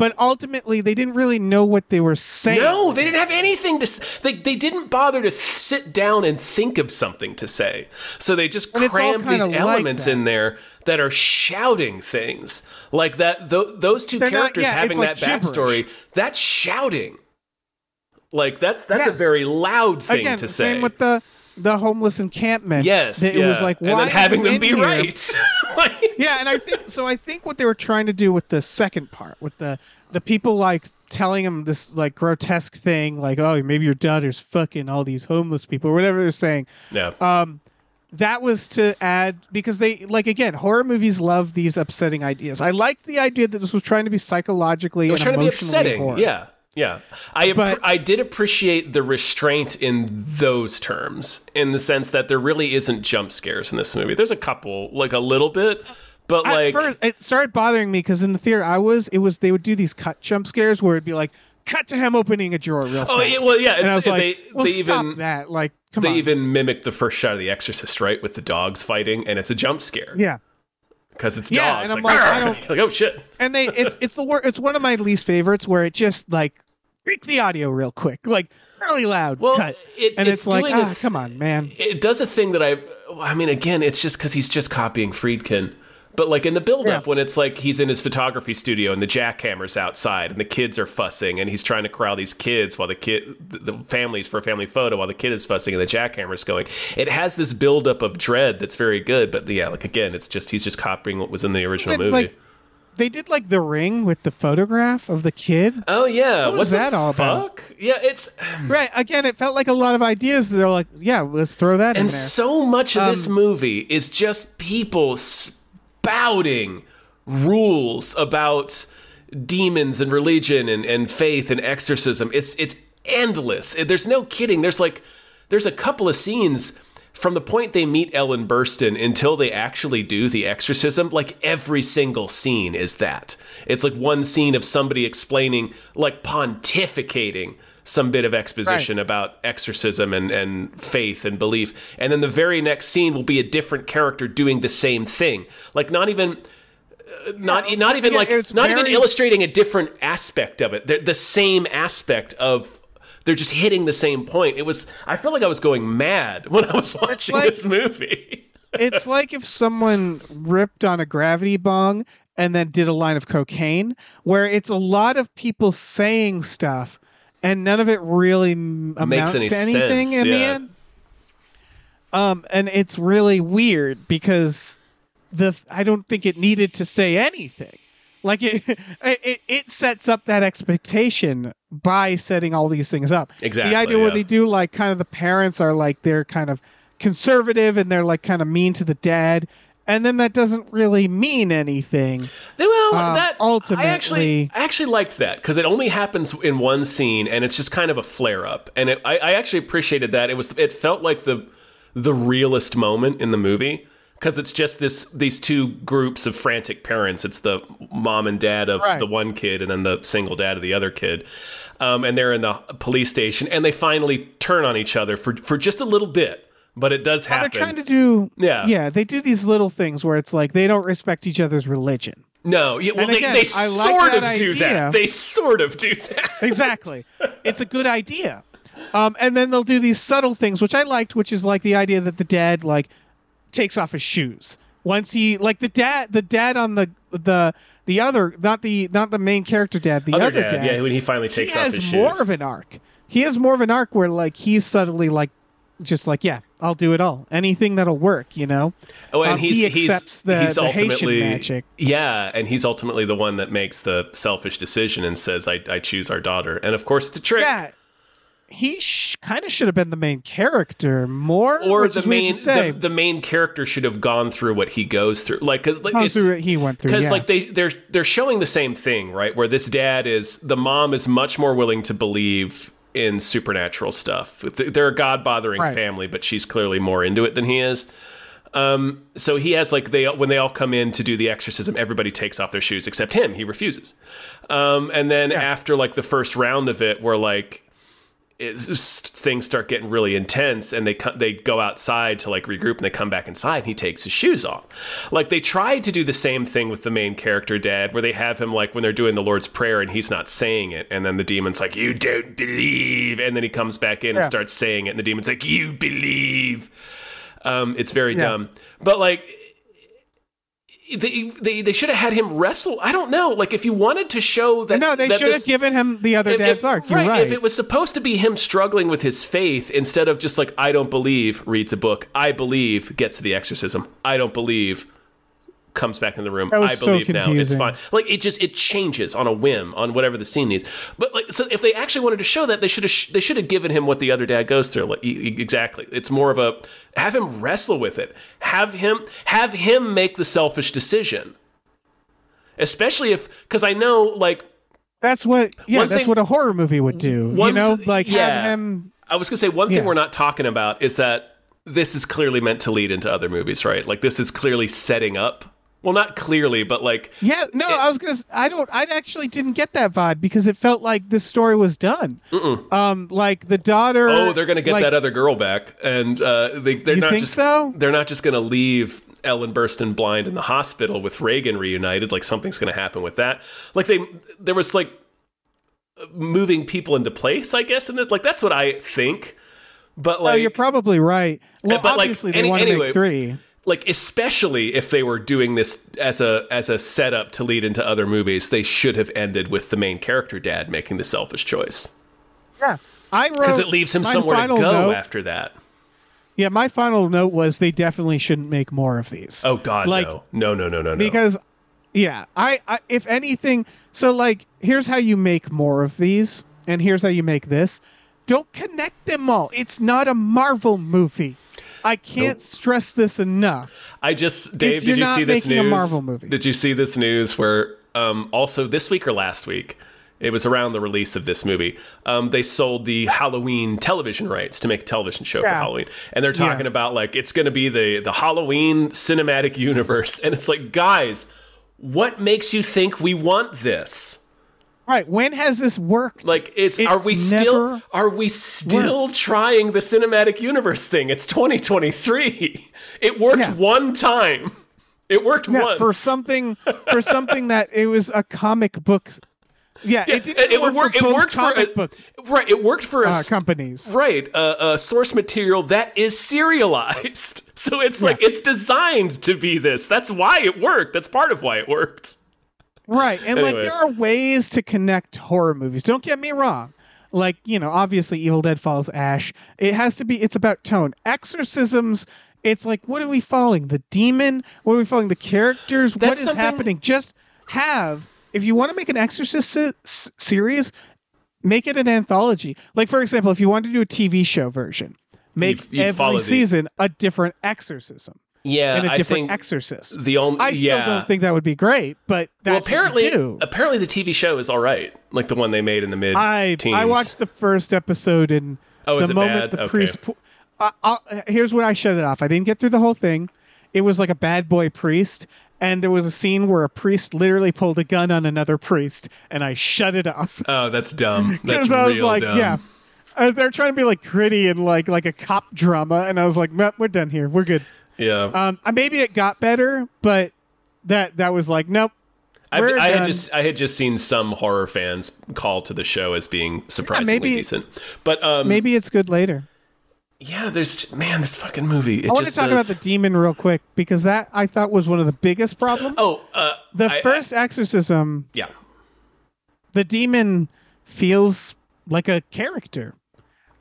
But ultimately, they didn't really know what they were saying. No, they didn't have anything to. They they didn't bother to sit down and think of something to say. So they just And crammed these kinda like elements in there that are shouting things like that. Th- those 2 They're not- characters yeah, having it's that like backstory, that's shouting. Like that's that's a very loud thing Again, to say. same with the the homeless encampment. yes, That yeah. it was like why and then having them be here? right. (laughs) Yeah, and I think so. I think what they were trying to do with the second part, with the the people like telling him this like grotesque thing, like oh maybe your daughter's fucking all these homeless people or whatever they're saying. yeah. um that was to add because they like again horror movies love these upsetting ideas i liked the idea that this was trying to be psychologically It was and trying to be emotionally upsetting. horror. Yeah, yeah. I But- I did appreciate the restraint in those terms, in the sense that there really isn't jump scares in this movie. There's a couple, like a little bit, but At like first, it started bothering me because in the theater I was, it was they would do these cut jump scares where it'd be like, cut to him opening a drawer real Oh, yeah, well, yeah, and I it's- was like, they- well, they stop even- that. Like, come they on. even mimic the first shot of The Exorcist, right, with the dogs fighting, and it's a jump scare yeah, because it's Yeah, dogs. and I'm like, like, I don't- (laughs) like, oh shit. and they, it's it's the wor- it's one of my least favorites where it just like break the audio real quick, like really loud Well, cut, it- and it's it's, like, doing ah, th- come on, man. it does a thing that I I mean again it's just cuz he's just copying Friedkin but like in the build up Yeah. when it's like he's in his photography studio and the jackhammer's outside and the kids are fussing and he's trying to corral these kids while the kid the families for a family photo while the kid is fussing and the jackhammer's going it has this build up of dread that's very good but yeah like again it's just he's just copying what was in the original And, movie like, they did like the ring with the photograph of the kid. Oh yeah, What was that all about? Yeah, it's (sighs) Right. Again, it felt like a lot of ideas. They're like, yeah, let's throw that in and there. so much of this Um, movie is just people spouting rules about demons and religion and, and faith and exorcism. It's it's endless. There's no kidding. There's like there's a couple of scenes from the point they meet Ellen Burstyn until they actually do the exorcism, like every single scene is that. It's like one scene of somebody explaining, like pontificating some bit of exposition about exorcism and, and faith and belief. And then the very next scene will be a different character doing the same thing. Like not even uh, not not even yeah, like not even illustrating a different aspect of it. They're the same aspect of they're just hitting the same point. It was I feel like I was going mad (laughs) when I was watching like- this movie. it's like if someone ripped on a gravity bong and then did a line of cocaine, where it's a lot of people saying stuff and none of it really amounts any to anything sense, in the end. Um, and it's really weird because the I don't think it needed to say anything. Like it, (laughs) it, it sets up that expectation by setting all these things up. Exactly, The idea where they do like kind of the parents are like they're kind of conservative and they're like kind of mean to the dad, and then that doesn't really mean anything. Well, Um, that I actually ultimately- I actually liked that because it only happens in one scene and it's just kind of a flare up, and it, I, I actually appreciated that. It was it felt like the the realest moment in the movie because it's just this these two groups of frantic parents. It's the mom and dad of Right. the one kid and then the single dad of the other kid. Um, and they're in the police station, and they finally turn on each other for for just a little bit, but it does happen. They're trying to do Yeah. yeah. They do these little things where it's like they don't respect each other's religion. no, yeah, well, And they, again, they like sort that of do that. They sort of do that. (laughs) exactly. it's a good idea. Um, and then they'll do these subtle things, which I liked, which is like the idea that the dad like takes off his shoes once he like the dad, the dad on the the the other, not the not the main character dad, the other, other, dad, yeah, when he finally he takes off has his more shoes. of an arc. He has more of an arc where like he's subtly like just like yeah, I'll do it all, anything that'll work, you know. oh, and um, he's he he's accepts the- he's the ultimately magic. yeah, and he's ultimately the one that makes the selfish decision and says, "I I choose our daughter." And of course, it's a trick. Yeah. He sh- kind of should have been the main character more, Or the main the, the main character should have gone through what he goes through, like because Gone it's through what he went through. because yeah. like they they're they're showing the same thing right where this dad is the mom is much more willing to believe in supernatural stuff. They're a god-bothering Right. family but she's clearly more into it than he is. Um, so he has like they when they all come in to do the exorcism everybody takes off their shoes except him. He refuses. Um, and then after like the first round of it where like things start getting really intense and they they go outside to like regroup and they come back inside and he takes his shoes off. Like they tried to do the same thing with the main character dad where they have him like when they're doing the lord's prayer and he's not saying it and then the demon's like you don't believe and then he comes back in and starts saying it and the demon's like you believe. Um, it's very Yeah. dumb. But like they, they, they should have had him wrestle. I don't know. Like, if you wanted to show that. no, they that should have given him the other dad's if- arc. You're right. If it was supposed to be him struggling with his faith instead of just like, I don't believe, reads a book, I believe, gets to the exorcism, I don't believe, comes back in the room, I so believe now, it's fine. Like, it just, it changes on a whim on whatever the scene needs. But like, so if they actually wanted to show that, they should have, sh- they should have given him what the other dad goes through. Like, exactly. It's more of a, have him wrestle with it. Have him, have him make the selfish decision. Especially if, because I know, like, that's what. Yeah, that's thing- what a horror movie would do. You know, th- like yeah. have him. I was gonna say one thing Yeah. we're not talking about is that this is clearly meant to lead into other movies, right? Like this is clearly setting up. Well, not clearly, but like Yeah, no, I was gonna. I don't. I actually didn't get that vibe because it felt like this story was done. Um, like the daughter. oh, they're gonna get like, that other girl back, and uh, they they're not just so? they're not just gonna leave Ellen Burstyn blind in the hospital with Regan reunited. Like something's gonna happen with that. Like they there was like moving people into place, I guess, in this. Like that's what I think. But like, Oh, you're probably right. Well, but, like, obviously any- they want to anyway, make three. Like especially if they were doing this as a as a setup to lead into other movies they should have ended with the main character dad making the selfish choice Yeah, I because it leaves him somewhere to go note- after that Yeah, my final note was they definitely shouldn't make more of these. oh god Like, no no no no no no because Yeah, I, I if anything, so like here's how you make more of these, and here's how you make this. Don't connect them all. It's not a Marvel movie. I can't Nope. stress this enough. I just Dave, It's- did not see this news? a Marvel movie. Did you see this news where um, also this week or last week? It was around the release of this movie. Um, they sold the Halloween television rights to make a television show for Halloween, and they're talking Yeah. about like it's going to be the the Halloween cinematic universe, (laughs) and it's like, guys, what makes you think we want this? Right? When has this worked? Like, it's, It's are we still are we still trying the cinematic universe thing? It's 2023. (laughs) It worked Yeah. one time. It worked Yeah, once for something for something that it was a comic book. Yeah, Yeah, it didn't it work, work- for it worked for comic a- book right. It worked for uh, us. companies. Right, uh, uh, source material that is serialized. (laughs) So it's like it's designed to be this. That's why it worked. That's part of why it worked. Right. And like there are ways to connect horror movies. Don't get me wrong. Like, you know, obviously Evil Dead Follows Ash. It has to be it's about tone. Exorcisms, it's like what are we following? The demon? What are we following? The characters? what That's is something- happening? Just have if you want to make an exorcist se- series, make it an anthology. Like for example, if you want to do a TV show version, make You'd- you'd every the- season a different exorcism Yeah, and a I different exorcist. the only I still yeah. don't think that would be great, but that's well, apparently, apparently the TV show is all right, like the one they made in the mid. I. I watched the first episode and Oh, the moment bad? the Okay. priest. pu- I, I'll, here's when I shut it off. I didn't get through the whole thing. It was like a bad boy priest, and there was a scene where a priest literally pulled a gun on another priest, and I shut it off (laughs) Oh, that's dumb. (laughs) That's because I was like, dumb. yeah. Uh, they're trying to be like gritty and like like a cop drama, and I was like, we're done here. We're good. Yeah. Um, maybe it got better, but that that was like, nope. I, I had just I had just seen some horror fans call to the show as being surprisingly maybe- decent, but um, Maybe it's good later. yeah, there's man, this fucking movie. It I want to talk does, about the demon real quick because that I thought was one of the biggest problems. Oh, uh, the I- I- first exorcism, yeah, the demon feels like a character.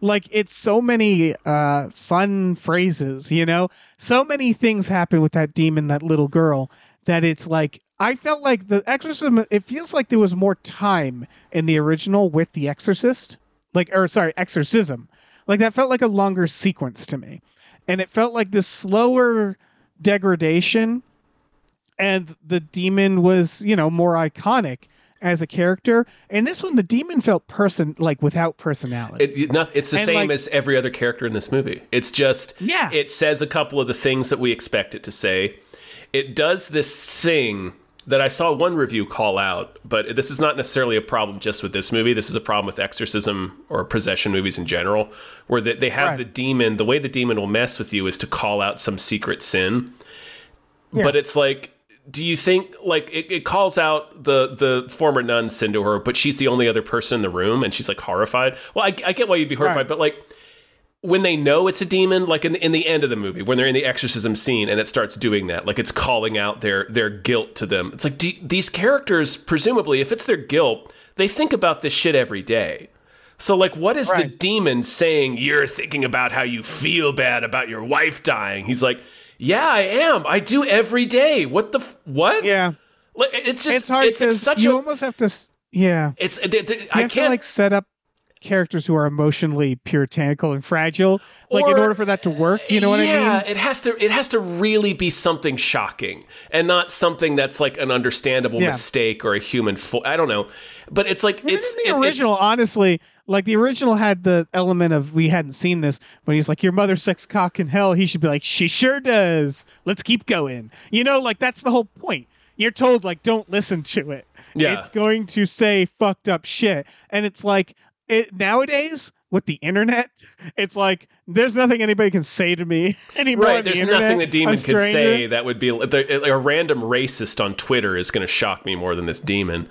Like it's so many uh fun phrases, you know? So many things happen with that demon, that little girl, that it's like I felt like the exorcism it feels like there was more time in the original with the exorcist. Like or sorry, exorcism. Like that felt like a longer sequence to me. And it felt like this slower degradation and the demon was, you know, more iconic as a character. And this one, the demon felt person like without personality. it, noth- it's the And, same like- as every other character in this movie. It's just Yeah. it says a couple of the things that we expect it to say. It does this thing that I saw one review call out, but this is not necessarily a problem just with this movie. This is a problem with exorcism or possession movies in general, where they, they have Right. the demon. The way the demon will mess with you is to call out some secret sin. Yeah. But it's like, do you think like it, it calls out the the former nun sin to her, but she's the only other person in the room, and she's like horrified. Well, I, I get why you'd be horrified, Right. but like when they know it's a demon, like in the, in the end of the movie, when they're in the exorcism scene and it starts doing that, like it's calling out their their guilt to them. It's like do, these characters, presumably, if it's their guilt, they think about this shit every day. So, like, what is the demon saying? You're thinking about how you feel bad about your wife dying. He's like, Yeah, I am. I do every day. What the f- what? yeah. Like, it's just It's hard it's, because such you a almost have to yeah. it's th- th- You I can't to like set up characters who are emotionally puritanical and fragile. Like in order for that to work, you know what yeah, I mean? Yeah, it has to it has to really be something shocking and not something that's like an understandable Yeah. mistake or a human fo- I don't know. But it's like Even it's in it- the it's- original, honestly, like the original had the element of we hadn't seen this, but he's like, Your mother sucks cock in hell. He should be like, She sure does. Let's keep going. You know, like that's the whole point. You're told, like, don't listen to it. Yeah. It's going to say fucked up shit. And it's like it nowadays with the internet, it's like there's nothing anybody can say to me (laughs) anymore. Right, the there's internet, nothing the demon could say that would be like a random racist on Twitter is going to shock me more than this demon.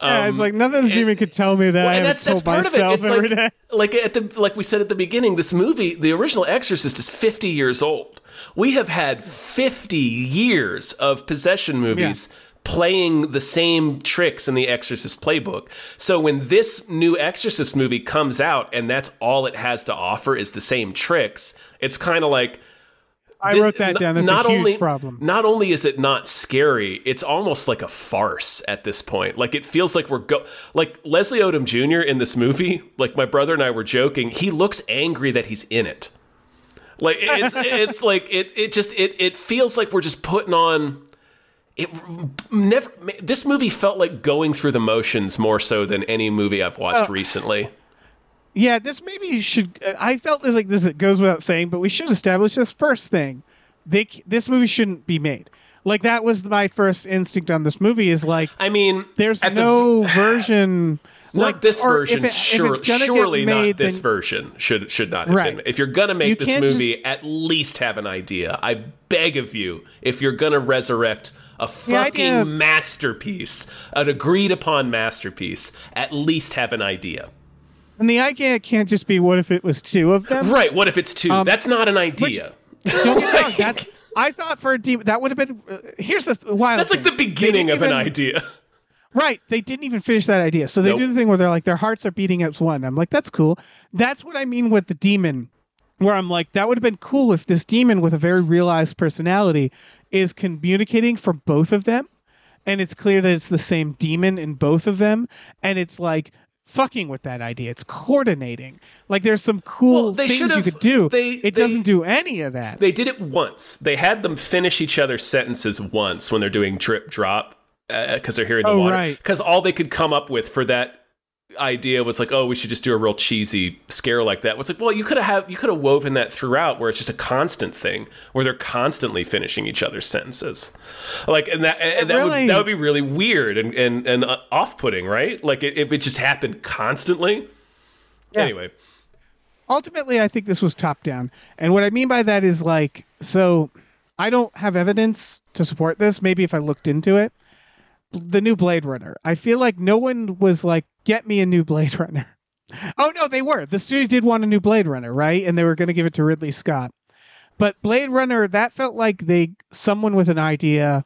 Yeah, it's um, like nothing the demon could tell me that Well, I that's that's told part of it. myself It's every day. like, like at the like we said at the beginning, this movie, the original Exorcist, is 50 years old. We have had 50 years of possession movies playing the same tricks in the Exorcist playbook. So when this new Exorcist movie comes out and that's all it has to offer is the same tricks, it's kind of like I this- wrote that down. That's not a huge only, problem. Not only is it not scary, it's almost like a farce at this point. Like it feels like we're go like Leslie Odom Jr. in this movie. Like my brother and I were joking. He looks angry that he's in it. Like it's (laughs) it's like it it just it it feels like we're just putting on. It never. This movie felt like going through the motions more so than any movie I've watched Oh. recently. Yeah, this maybe should. Uh, I felt this like this. It goes without saying, but we should establish this first thing. They this movie shouldn't be made. Like that was my first instinct on this movie. Is like I mean, there's at the- no version. (sighs) Not like this version. It, sure, surely not this then- version should should not have Right. been. If you're gonna make You this movie, at least have an idea. I beg of you. If you're gonna resurrect a fucking masterpiece, an agreed upon masterpiece, at least have an idea. And the idea can't just be what if it was two of them. Right? What if it's two? Um, That's not an idea. Don't get me (laughs) wrong. That's I thought for a demon that would have been. Uh, here's the th- wild. That's like the beginning of an idea. Right. They didn't even finish that idea. So they Nope. do the thing where they're like their hearts are beating as one. I'm like, that's cool. That's what I mean with the demon, where I'm like, that would have been cool if this demon with a very realized personality is communicating for both of them. And it's clear that it's the same demon in both of them. And it's like fucking with that idea. It's coordinating. Like there's some cool Well, things you could do. they- it they- doesn't do any of that. They did it once. They had them finish each other's sentences once when they're doing drip drop uh, uh, because they're hearing the Oh, water. right. Because all they could come up with for that idea was like, oh, we should just do a real cheesy scare like that. It's like, well, you could have you could have woven that throughout, where it's just a constant thing, where they're constantly finishing each other's sentences, like, and that and that really- would that would be really weird and and and uh, off putting, right? Like if it just happened constantly. Anyway, ultimately i think this was top down. And what i mean by that is like so i don't have evidence to support this. Maybe if i looked into it. The new blade runner. I feel like no one was like get me a new blade runner oh no they were the studio did want a new blade runner right and they were going to give it to ridley scott but blade runner that felt like they someone with an idea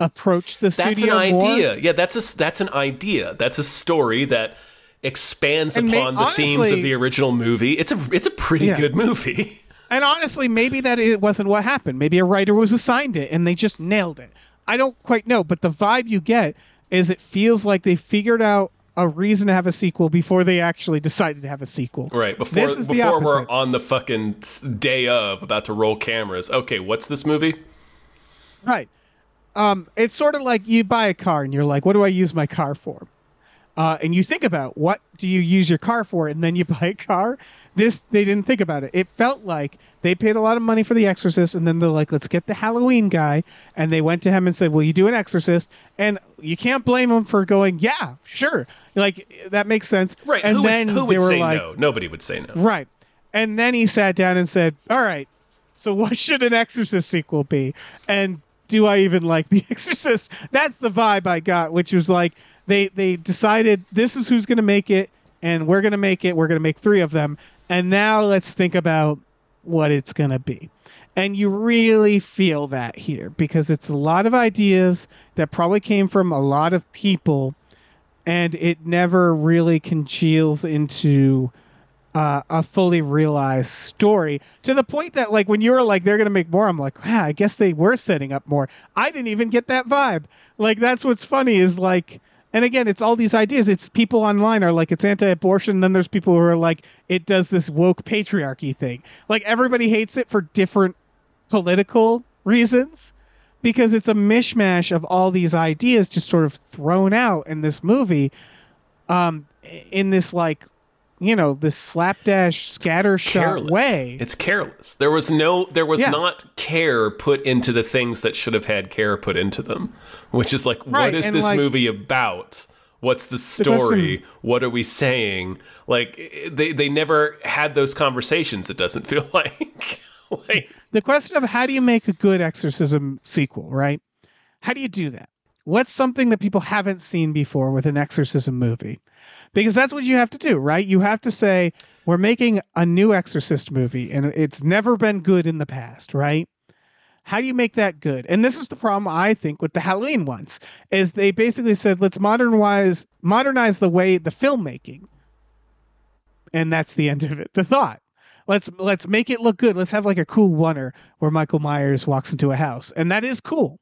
approached the studio. that's an more. idea. Yeah, that's a that's an idea. That's a story that expands And may- upon the themes of the original movie. It's a it's a pretty Yeah. good movie. (laughs) And honestly, maybe that it wasn't what happened. Maybe a writer was assigned it and they just nailed it. I don't quite know, but the vibe you get is it feels like they figured out a reason to have a sequel before they actually decided to have a sequel. Right before This is the before we're on the fucking day of about to roll cameras. Okay, what's this movie? Right. Um, it's sort of like you buy a car and you're like, what do I use my car for? Uh, and you think about what do you use your car for, and then you (laughs) buy a car. This they didn't think about it. It felt like they paid a lot of money for The Exorcist, and then they're like, let's get the Halloween guy, and they went to him and said, "Will you do an Exorcist?" And you can't blame him for going, "Yeah, sure." Like that makes sense. Right. And who then would, who would say like, no? Nobody would say no. Right. And then he sat down and said, All right, so what should an Exorcist sequel be? And do I even like The (laughs) Exorcist? That's the vibe I got, which was like they they decided this is who's gonna make it, and we're gonna make it, we're gonna make three of them, and now let's think about what it's gonna be. And you really feel that here because it's a lot of ideas that probably came from a lot of people and it never really congeals into uh, a fully realized story to the point that like when you were like they're gonna make more i'm like wow i guess they were setting up more i didn't even get that vibe like that's what's funny is like and again it's all these ideas. It's people online are like it's anti-abortion. Then there's people who are like it does this woke patriarchy thing. Like everybody hates it for different political reasons because it's a mishmash of all these ideas just sort of thrown out in this movie um in this like you know this slapdash scattershot way It's careless. There was no. There was Yeah. not care put into the things that should have had care put into them. Which is like, Right, what is and this like- movie about? What's the story? What are we saying? Like they they never had those conversations. It doesn't feel (laughs) like. like the question of how do you make a good exorcism sequel right how do you do that what's something that people haven't seen before with an exorcism movie? Because that's what you have to do right? You have to say we're making a new exorcist movie and it's never been good in the past right? How do you make that good? And this is the problem i think with the halloween ones is they basically said let's modernize modernize the way the filmmaking. And that's the end of it the thought. Let's let's make it look good. Let's have like a cool oneer where Michael Myers walks into a house, and that is cool.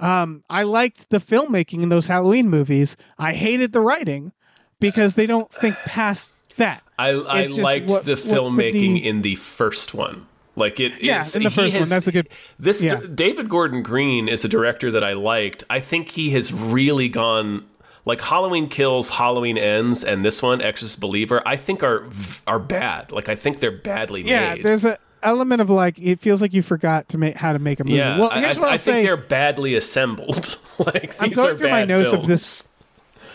Um, I liked the filmmaking in those Halloween movies. I hated the writing because they don't think past that. I, I liked what- the filmmaking in the first one. Like it, Yeah, it's- in the he first one, that's a good- This yeah. David Gordon Green is a director that I liked. I think he has really gone like Halloween Kills, Halloween Ends, and this one, Exorcist Believer. I think are are bad. Like I think they're badly Yeah, made. there's a element of like it feels like you forgot to make how to make a movie. yeah, well, here's I- what I'll I think they're badly assembled. (laughs) like I'm going are through my notes of this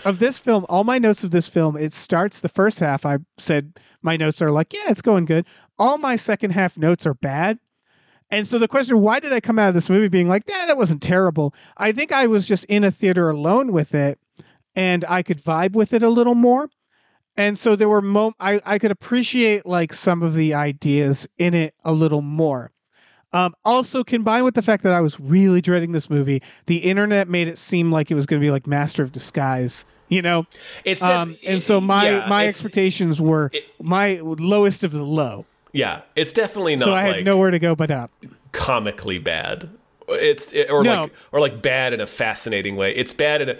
of this film, all my notes of this film, it starts the first half. I said my notes are like, yeah, it's going good. All my second half notes are bad. And so the question, why did I come out of this movie being like, yeah, that wasn't terrible? I think I was just in a theater alone with it and I could vibe with it a little more. And so there were I, I could appreciate like some of the ideas in it a little more. Um, also, combined with the fact that I was really dreading this movie, the internet made it seem like it was going to be like Master of Disguise, you know. It's def- Um, and so my yeah, my expectations were my lowest of the low. Yeah, it's definitely not So I had like nowhere to go but up. comically bad. It's it- or No. like or like bad in a fascinating way. It's bad in a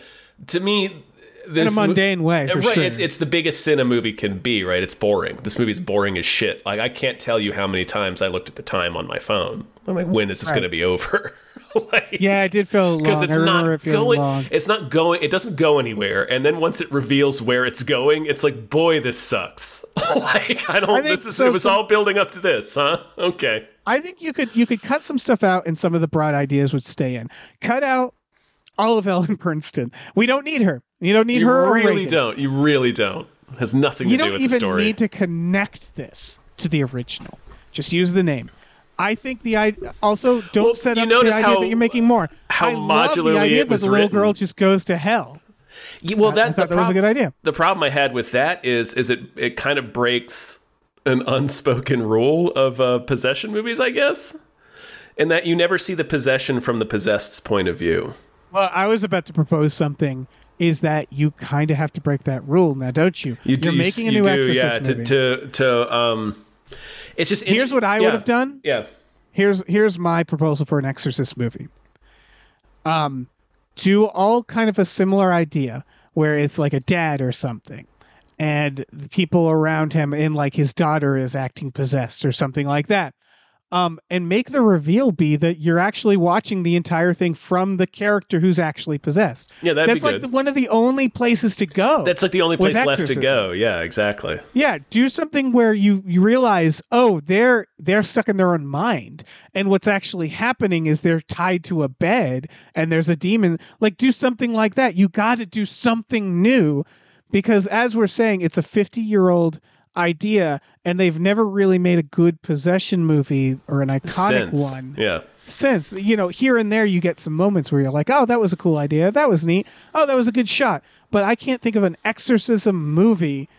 to me In a mundane way, for right, sure. it's it's the biggest sin a movie can be, right? It's boring. This movie's boring as shit. Like I can't tell you how many times I looked at the time on my phone. I'm like, when is this Right. going to be over? (laughs) like, Yeah, it did feel because it's not it going. long. It's not going. It doesn't go anywhere. And then once it reveals where it's going, it's like, boy, this sucks. (laughs) like I don't. I this is. so- it was all building up to this, huh? Okay. I think you could you could cut some stuff out and some of the broad ideas would stay in. Cut out all of Ellen Burstyn. We don't need her. You don't need You her. You really don't. You really don't. It has nothing You to do don't with even the story. need to connect this to the original. Just use the name. I think the idea also don't Well, set you up the idea how- that you're making more. how I love the modularly idea it that was the little written. girl just goes to hell. Yeah, well, I that, that was a good idea. The problem I had with that is, is it it kind of breaks an unspoken rule of uh, possession movies, I guess, in that you never see the possession from the possessed's point of view. Well, I was about to propose something. Is that you kind of have to break that rule now, don't you? You do, making a you new do, Exorcist yeah. movie. To to to um, it's just Here's what I yeah, would have done. Yeah, here's here's my proposal for an exorcist movie um do all kind of a similar idea where it's like a dad or something and the people around him and like his daughter is acting possessed or something like that um and make the reveal be that you're actually watching the entire thing from the character who's actually possessed Yeah, that'd that's like the, one of the only places to go that's like the only place left to go. Yeah, exactly. Yeah, do something where you you realize, oh, they're they're stuck in their own mind, and what's actually happening is they're tied to a bed, and there's a demon. Like, do something like that. You got to do something new, because as we're saying, it's a 50 year old idea, and they've never really made a good possession movie or an iconic Sense. one Yeah. since you know here and there you get some moments where you're like oh that was a cool idea that was neat oh that was a good shot but i can't think of an exorcism movie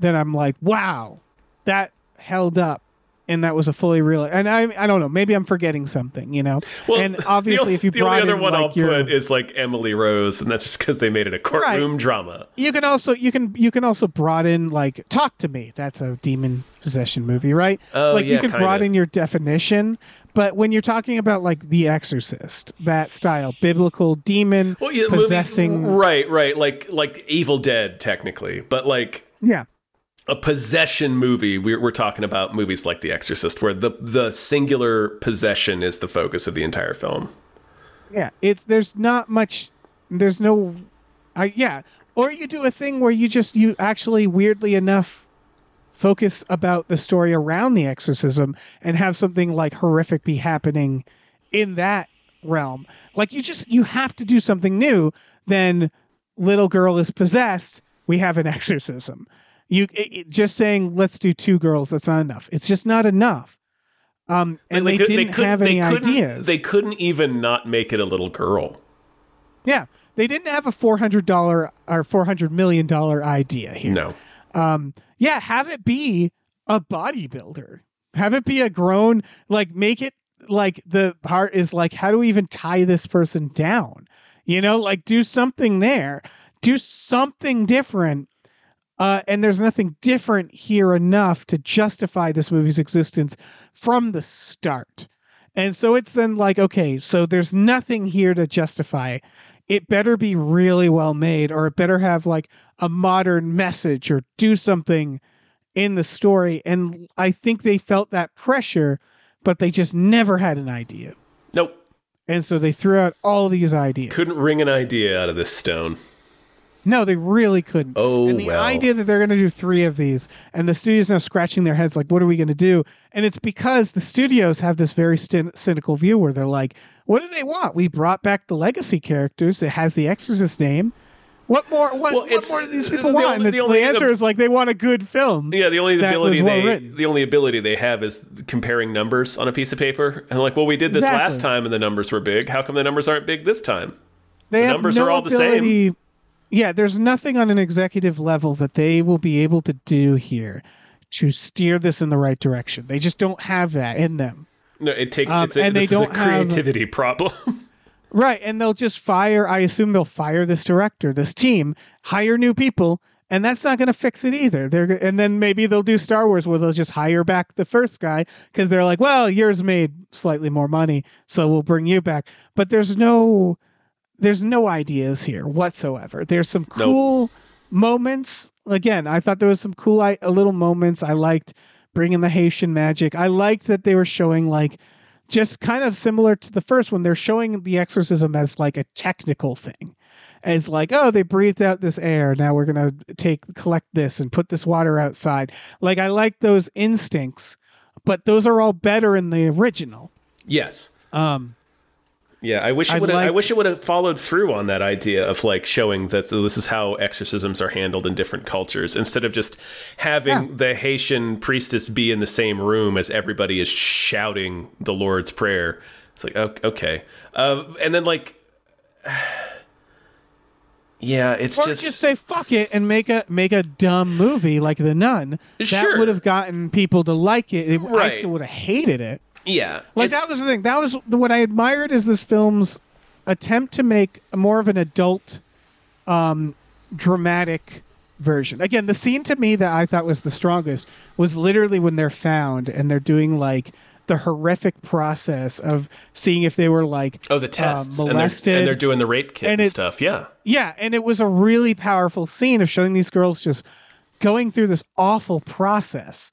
that i'm like wow that held up and that was a fully real and i i don't know maybe i'm forgetting something you know? Well, and obviously only- if you the only other in one like I'll your put is like Emily Rose, and that's just because they made it a courtroom drama. you can also you can you can also broaden like talk to me. That's a demon possession movie right? Oh, like you yeah, can kinda. broaden your definition but when you're talking about like the exorcist that style biblical demon Well, yeah, the movie- possessing right, right, like like Evil Dead, technically, but like yeah a possession movie. We're, we're talking about movies like The Exorcist, where the the singular possession is the focus of the entire film. yeah it's there's not much there's no i yeah or you do a thing where you just you actually weirdly enough focus about the story around the exorcism and have something like horrific be happening in that realm like you just you have to do something new then little girl is possessed we have an (laughs) exorcism you it, it- just saying let's do two girls that's not enough it's just not enough um and they, didn't couldn't- have any ideas They couldn't even not make it a little girl. Yeah, they didn't have a four hundred dollar or four hundred million dollar idea here. No. Um, yeah, have it be a bodybuilder. Have it be a grown like make it like the part is like how do we even tie this person down? You know, like do something there. Do something different. Uh, and there's nothing different here enough to justify this movie's existence from the start. And so it's then like, okay, so there's nothing here to justify. It better be really well made, or it better have like a modern message or do something in the story. And I think they felt that pressure, but they just never had an idea. Nope. And so they threw out all these ideas. Couldn't wring an idea out of this stone. No, they really couldn't. Oh, and the well. idea that they're going to do three of these, and the studio's now scratching their heads, like, what are we going to do? And it's because the studios have this very cyn- cynical view where they're like, what do they want? We brought back the legacy characters. It has the Exorcist name. What more? What, Well, what more do these people only- want? And the only- the answer the- is like they want a good film. Yeah, the only ability well they written. the only ability they have is comparing numbers on a piece of paper. And like, well, we did this Exactly. last time and the numbers were big. How come the numbers aren't big this time? They The numbers no are all the same. Yeah, there's nothing on an executive level that they will be able to do here to steer this in the right direction. They just don't have that in them. No, it takes Um, it's a, and they is a don't have- creativity (laughs) problem. Right, and they'll just fire. I assume they'll fire this director, this team, hire new people, and that's not going to fix it either. They're and then maybe they'll do Star Wars where they'll just hire back the first guy because they're like, well, yours made slightly more money, so we'll bring you back. But there's no, there's no ideas here whatsoever. There's some Nope. cool moments. Again, I thought there was some cool I- uh, little moments. I liked bringing the Haitian magic. I liked that they were showing like just kind of similar to the first one. They're showing the exorcism as like a technical thing. As like, oh, they breathed out this air. Now we're gonna take collect this and put this water outside. Like I like those instincts, but those are all better in the original. yes. Um, Yeah, I wish I it would. I wish it would have followed through on that idea of like showing that so this is how exorcisms are handled in different cultures, instead of just having Yeah. the Haitian priestess be in the same room as everybody is shouting the Lord's Prayer. It's like okay, uh, and then like, (sighs) yeah, it's or just, just, say fuck it and make a make a dumb movie like The Nun. That Sure. would have gotten people to like it. It- I still would have hated it. Yeah, Like that was the thing. That was what I admired is this film's attempt to make more of an adult, um, dramatic version. Again, the scene to me that I thought was the strongest was literally when they're found and they're doing like the horrific process of seeing if they were like oh the uh, tests and, they're, and they're doing the rape kit and and, stuff. Yeah, Yeah, and it was a really powerful scene of showing these girls just going through this awful process.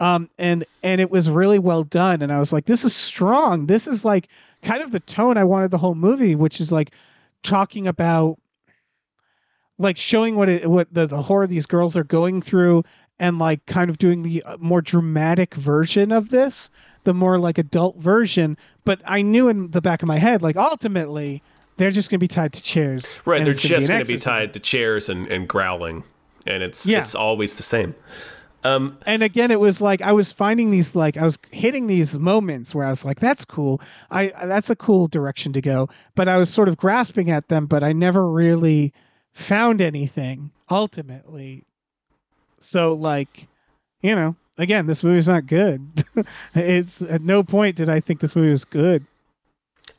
Um, and and it was really well done. And I was like, this is strong. This is like kind of the tone I wanted the whole movie, which is like talking about like showing what it what the, the horror these girls are going through and like kind of doing the uh, more dramatic version of this the more like adult version but i knew in the back of my head like ultimately they're just going to be tied to chairs right. and They're just going to be tied to chairs and, and growling, and it's Yeah. it's always the same. Um, and again it was like i was finding these like i was hitting these moments where i was like that's cool. I that's a cool direction to go. But i was sort of grasping at them but i never really found anything ultimately. So like you know again this movie's not good. (laughs) It's at no point did i think this movie was good.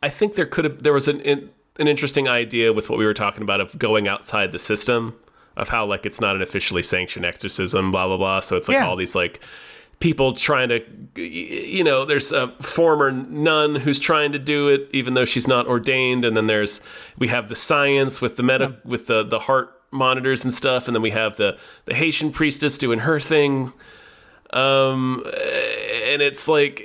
I think there could have there was an an interesting idea with what we were talking about of going outside the system of how like it's not an officially sanctioned exorcism, blah blah blah. So it's like Yeah. all these like people trying to you know there's a former nun who's trying to do it even though she's not ordained. And then there's we have the science with the meta with the the heart monitors and stuff. And then we have the the Haitian priestess doing her thing. Um and it's like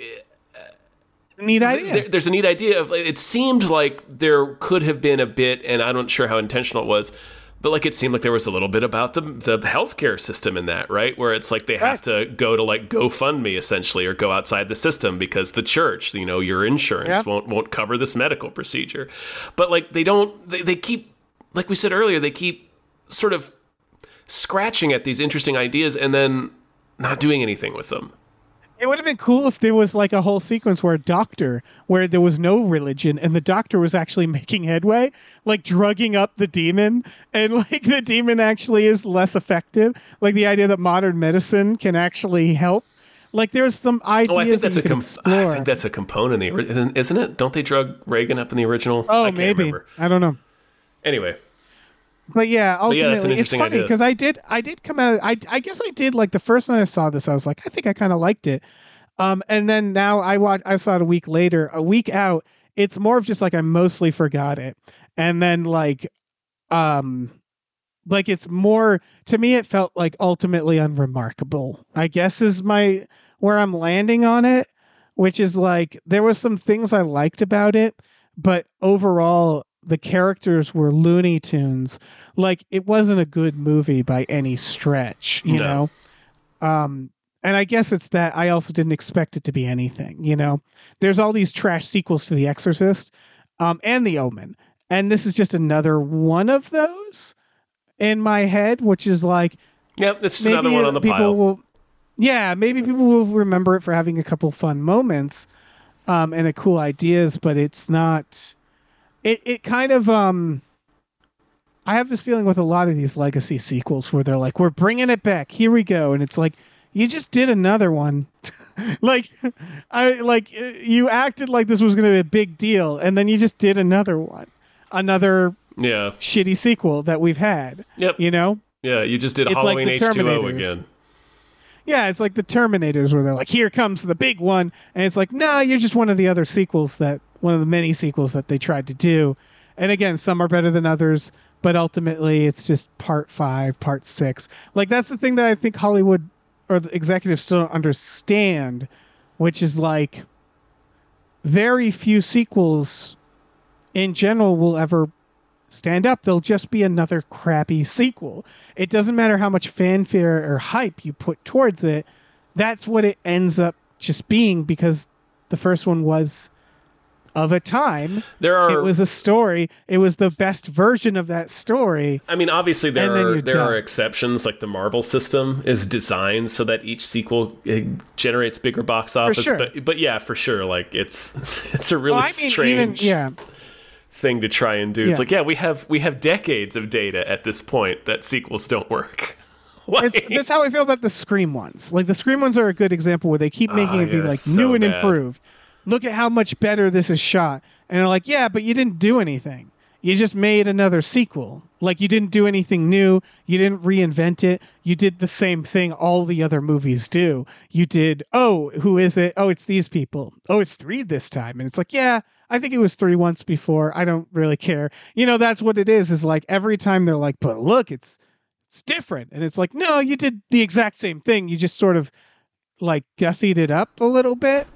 neat idea. there, there's a neat idea of it seemed like there could have been a bit and i'm not sure how intentional it was but like it seemed like there was a little bit about the the healthcare system in that right? Where it's like they have to go to like gofundme essentially or go outside the system because the church you know your insurance Yeah. won't won't cover this medical procedure. But like they don't they, they keep like we said earlier they keep sort of scratching at these interesting ideas and then not doing anything with them It would have been cool if there was like a whole sequence where a doctor, where there was no religion, and the doctor was actually (laughs) making headway, like drugging up the demon, and like the demon actually is less effective. Like the idea that modern medicine can actually help. Like there's some ideas Oh, I think that's that a you com- explore. I think that's a component in the isn't, isn't it? Don't they drug Regan up in the original? oh, I can't maybe remember. I don't know. Anyway, but yeah, But yeah, ultimately, it's funny because I did, I did come out. I, I guess I did like the first time I saw this, I was like, I think I kind of liked it. Um, and then now I watch, I saw it a week later, a week out. It's more of just like I mostly forgot it, and then like, um, like it's more to me. It felt like ultimately unremarkable. I guess is my where I'm landing on it, which is like there was some things I liked about it, but overall the characters were Looney Tunes. Like it wasn't a good movie by any stretch, you No. know. Um and I guess it's that I also didn't expect it to be anything, you know. There's all these trash sequels to The Exorcist um and The Omen. And this is just another one of those in my head, which is like Yep, it's another one on the people pile. will yeah maybe people will remember it for having a couple fun moments um and a cool ideas but it's not it it kind of um i have this feeling with a lot of these legacy sequels where they're like we're bringing it back here we go and it's like you just did another one (laughs) like i like uh, you acted like this was going to be a big deal and then you just did another one another Yeah. shitty sequel that we've had Yep. you know Yeah, you just did It's like Halloween the H2O again. Yeah, it's like the Terminators where they're like, here comes the big one. And it's like, no, you're just one of the other sequels that, one of the many sequels that they tried to do. And again, some are better than others, but ultimately it's just part five, part six. Like, that's the thing that I think Hollywood or the executives still don't understand, which is like, very few sequels in general will ever stand up. They'll just be another crappy sequel. It doesn't matter how much fanfare or hype you put towards it. That's what it ends up just being because the first one was of a time. There are It was a story. It was the best version of that story. I mean, obviously there are there are exceptions. Like the Marvel system is designed so that each sequel uh, generates bigger box office. sure. But but yeah, for sure, like it's (laughs) it's a really Well, I mean, strange even yeah, thing to try and do. Yeah. It's like yeah, we have we have decades of data at this point that sequels don't work. (laughs) Like, that's how I feel about the Scream ones. Like the Scream ones are a good example where they keep making Ah, it be like so new and bad. improved. Look at how much better this is shot. And they're like, yeah, but you didn't do anything. You just made another sequel. Like you didn't do anything new. You didn't reinvent it. You did the same thing all the other movies do. You did, oh, who is it? Oh, it's these people. Oh, it's three this time. And it's like, yeah, I think it was three once before. I don't really care. You know, that's what it is, is like every time they're like, but look, it's it's different. And it's like, no, you did the exact same thing. You just sort of like gussied it up a little bit.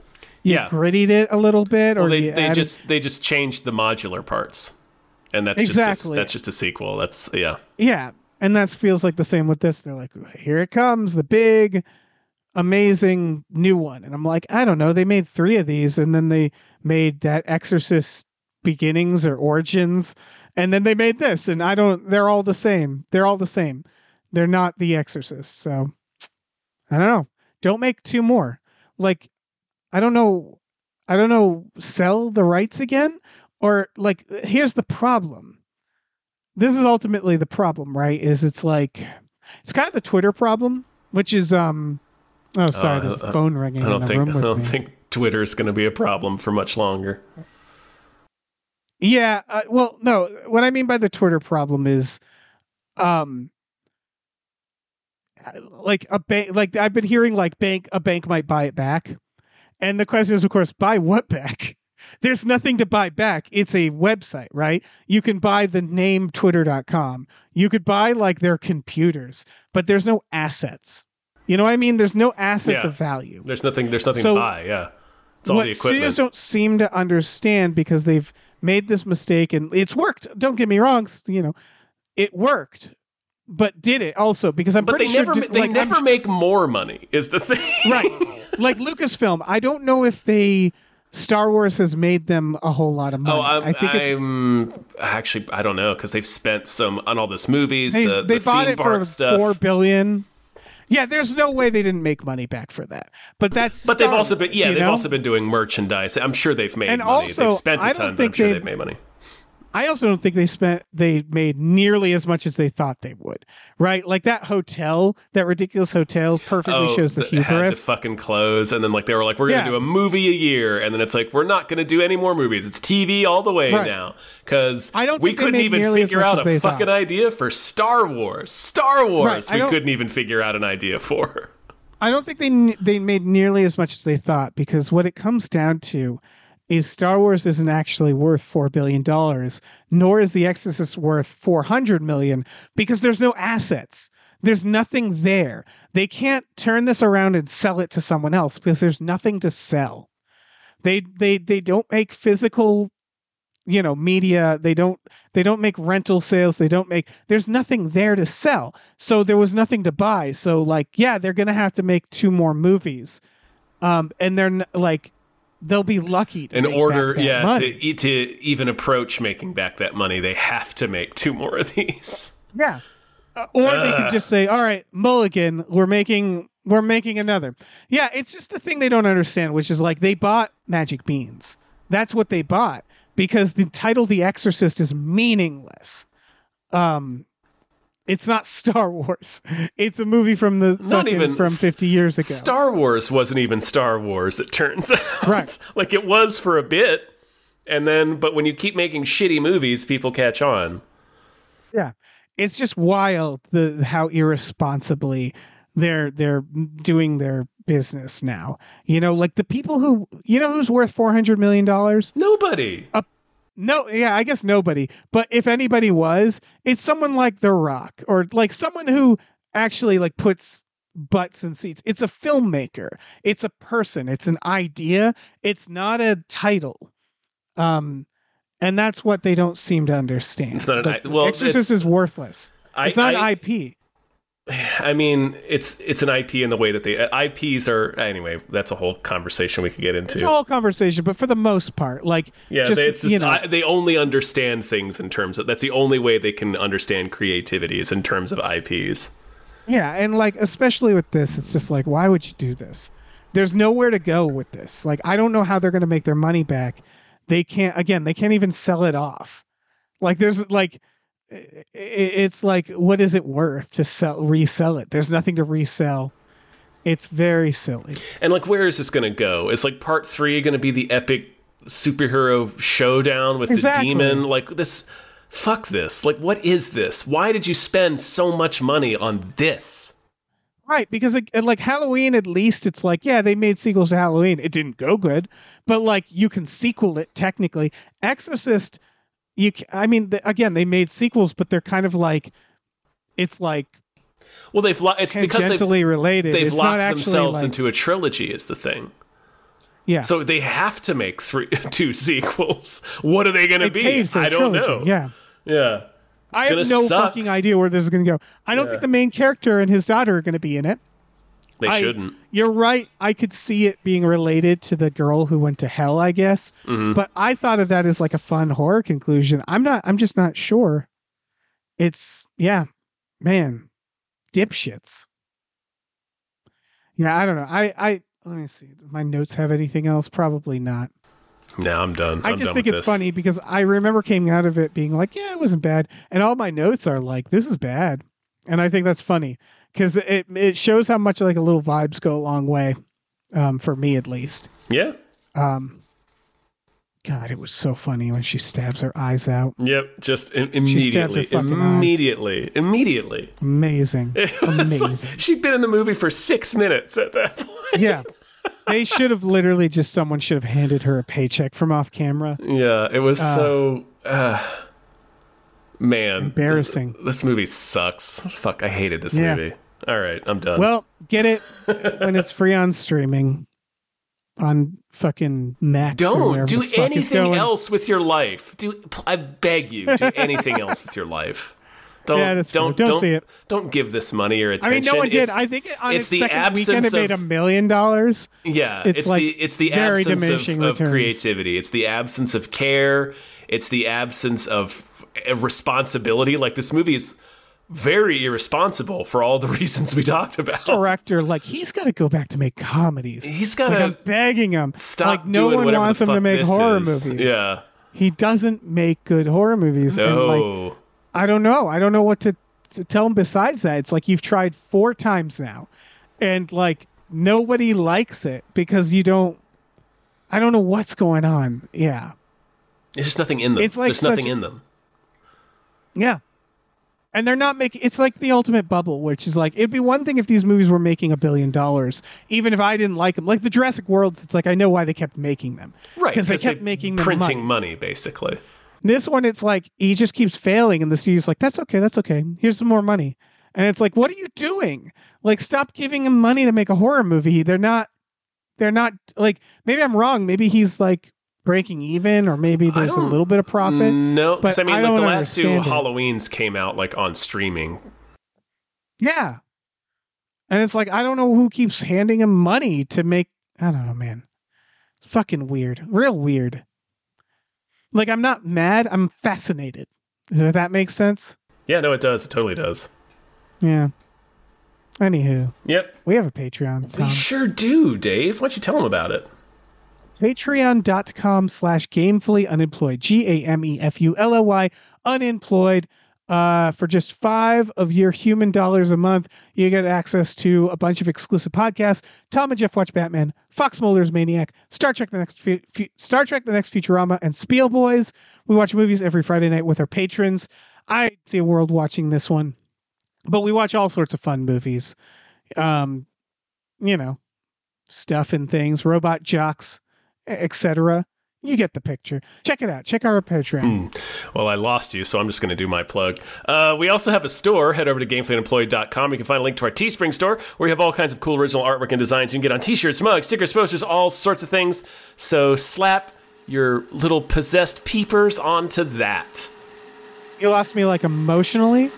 You Yeah. grittied it a little bit, well, or they they added- just they just changed the modular parts, and that's just Exactly. a, that's just a sequel. That's yeah. yeah. And that feels like the same with this. They're like, here it comes, the big, amazing new one. And I'm like, I don't know. They made three of these, and then they made that Exorcist beginnings or origins, and then they made this, and I don't. They're all the same. They're all the same. They're not the Exorcist. So I don't know. Don't make two more. Like, I don't know. I don't know. Sell the rights again, or like, here's the problem. This is ultimately the problem, right? Is it's like it's kind of the Twitter problem, which is um. Oh, sorry. Uh, there's a uh, phone ringing I don't the think room I don't me. think Twitter is going to be a problem for much longer. Yeah. Uh, well, no. What I mean by the Twitter problem is, um, like a bank. Like I've been hearing, like bank a bank might buy it back, and the question is, of course, buy what back? (laughs) There's nothing to buy back. It's a website, right? You can buy the name twitter.com. You could buy like their computers, but there's no assets. You know what I mean? There's no assets Yeah. of value. There's nothing. There's nothing So, to buy. Yeah, it's all the studios equipment. don't seem to understand because they've made this mistake and it's worked. Don't get me wrong, you know, it worked, but did it also? Because I'm But pretty they sure never did- they like, I'm never make more money. Is the thing right, (laughs) like Lucasfilm. I don't know if they Star Wars has made them a whole lot of money. Oh, I'm, I think it's I'm actually I don't know because they've spent some on all this movies, they, the, they the bought it for stuff. four billion. Yeah, there's no way they didn't make money back for that. But that's but they've Star also been yeah they've know? also been doing merchandise. I'm sure they've made And money. also, they've spent a ton, but I'm sure they've- they've made money. I also don't think they spent they made nearly as much as they thought they would. Right? Like that hotel, that ridiculous hotel perfectly oh, shows the th- had to hubris. fucking close, and then like they were like, we're gonna Yeah. do a movie a year, and then it's like we're not gonna do any more movies. It's TV all the way Right. now because I don't we couldn't even figure out a fucking thought. idea for Star Wars. Star Wars, I we couldn't even figure out an idea for. I don't think they they made nearly as much as they thought because what it comes down to is Star Wars isn't actually worth four billion dollars, nor is The Exorcist worth four hundred million because there's no assets. There's nothing there. They can't turn this around and sell it to someone else because there's nothing to sell. They they they don't make physical you know media they don't they don't make rental sales they don't make there's nothing there to sell so there was nothing to buy so like yeah they're gonna have to make two more movies um and they're like they'll be lucky to In order, yeah, money. to, to even approach making back that money, they have to make two more of these. Yeah. Uh, or they could just say, "All right, Mulligan, we're making we're making another." Yeah, it's just the thing they don't understand, which is like they bought Magic Beans. That's what they bought because the title The Exorcist is meaningless. Um it's not Star Wars. It's a movie from the Not fucking- even from 50 years ago. Star Wars wasn't even Star Wars, it turns out. Right. (laughs) like it was for a bit, and then, but when you keep making shitty movies, people catch on. Yeah, it's just wild the how irresponsibly they're they're doing their business now. You know, like the people who you know who's worth four hundred million dollars. Nobody. No, yeah, I guess nobody. But if anybody was, it's someone like The Rock or like someone who actually like puts butts in seats. It's a filmmaker. It's a person. It's an idea. It's not a title. Um, and that's what they don't seem to understand. It's not an Like, i- well, Exorcist is worthless. I, It's not I, IP. (sighs) I mean, it's it's an IP in the way that they uh, IPs are. Anyway, that's a whole conversation we could get into. It's a whole conversation, but for the most part, like yeah, just, they, it's just, you know, I, they only understand things in terms of. That's the only way they can understand creativity is in terms of IPs. Yeah, and like especially with this, it's just like, why would you do this? There's nowhere to go with this. Like, I don't know how they're going to make their money back. They can't. Again, they can't even sell it off. Like, there's like, it's like, what is it worth to sell resell it? There's nothing to resell. It's very silly. And like, where is this going to go? Is like part three going to be the epic superhero showdown with Exactly. the demon? Like this, fuck this. Like, what is this? Why did you spend so much money on this? Right, because like, like Halloween, at least it's like, yeah, they made sequels to Halloween. It didn't go good, but like you can sequel it technically. Exorcist, you, I mean, the, again, they made sequels, but they're kind of like, it's like Well, they've lo- it's because they've, related. they've it's locked themselves like, into a trilogy. Is the thing. yeah. So they have to make three, (laughs) two sequels. What are they going to be? paid for a I don't trilogy. know. Yeah, yeah. I have no suck. fucking idea where this is going to go. I don't Yeah. think the main character and his daughter are going to be in it. They I- shouldn't. You're right. I could see it being related to the girl who went to hell, I guess. Mm-hmm. But I thought of that as like a fun horror conclusion. I'm not. I'm just not sure. It's yeah, man, dipshits. Yeah, I don't know. I I let me see. My notes have anything else? Probably not. No, I'm done. I I'm just done think it's this. funny because I remember coming out of it being like, yeah, it wasn't bad, and all my notes are like, this is bad, and I think that's funny because it it shows how much like a little vibes go a long way, um, for me at least. Yeah. Um, God, it was so funny when she stabs her eyes out. Yep. Just im- her immediately. eyes. Immediately. Immediately. Amazing, (laughs) like- amazing. she'd been in the movie for six minutes at that point. yeah, they should have literally just someone should have handed her a paycheck from off camera. Yeah, it was so. Uh, man, Embarrassing. This, this movie sucks. Fuck, I hated this Yeah. movie. All right, I'm done. Well, get it when it's free on streaming on fucking Max. don't wherever do the anything going. else with your life. Do I beg you? Do (laughs) anything else with your life. Don't Yeah, that's don't Don't don't see it. Don't give this money or attention. I mean, no one did. It's- I think on it's its, the second weekend, absence it made a of- million dollars. Yeah, It's it's, like the it's the absence of, of creativity. It's the absence of care. It's the absence of responsibility. Like this movie is very irresponsible for all the (laughs) reasons we talked about. Director, like he's got to go back to make comedies. He's got to begging him. stop like no one wants him to make horror is. movies. Yeah, he doesn't make good horror movies. And like I don't know. I don't know what to, to tell him besides that. It's like you've tried four times now, and like nobody likes it because you don't. I don't know what's going on. Yeah, There's just nothing in them. It's like There's nothing in them. yeah, and they're not making. It's like the ultimate bubble, which is like it'd be one thing if these movies were making a billion dollars, even if I didn't like them. Like the Jurassic Worlds, it's like I know why they kept making them, Right. Because they kept making them printing money. money, basically. This one, it's like he just keeps failing, and the studio's like, "That's okay, that's okay. Here's some more money." And it's like, "What are you doing? Like, stop giving him money to make a horror movie. They're not, they're not like. Maybe I'm wrong. Maybe he's like breaking even, or maybe there's a little bit of profit. No, because but I mean, I like the last two it. Halloweens came out like on streaming. Yeah, and it's like I don't know who keeps handing him money to make. I don't know, man. It's fucking weird, real weird. Like I'm not mad. I'm fascinated. Does that make sense? Yeah, no, it does. It totally does. Yeah. Anywho, Yep. we have a Patreon, Tom. We sure do, Dave. Why don't you tell them about it? Patreon.com slash gamefully unemployed. G A M E F U L L Y unemployed. Uh, for just five of your human dollars a month, you get access to a bunch of exclusive podcasts. Tom and Jeff watch Batman, Fox Mulder's Maniac, Star Trek: The Next Star Trek: The Next Futurama, and Spiel Boys. We watch movies every Friday night with our patrons. I see a world watching this one, but we watch all sorts of fun movies. Um, you know, stuff and things, Robot Jox, etc. You get the picture. Check it out. Check out our Patreon. Well, I lost you, so I'm just going to do my plug. Uh, we also have a store. Head over to gamefullyunemployed.com. You can find a link to our Teespring store where you have all kinds of cool original artwork and designs. You can get on t shirts, mugs, stickers, posters, all sorts of things. So slap your little possessed peepers onto that. You lost me like emotionally.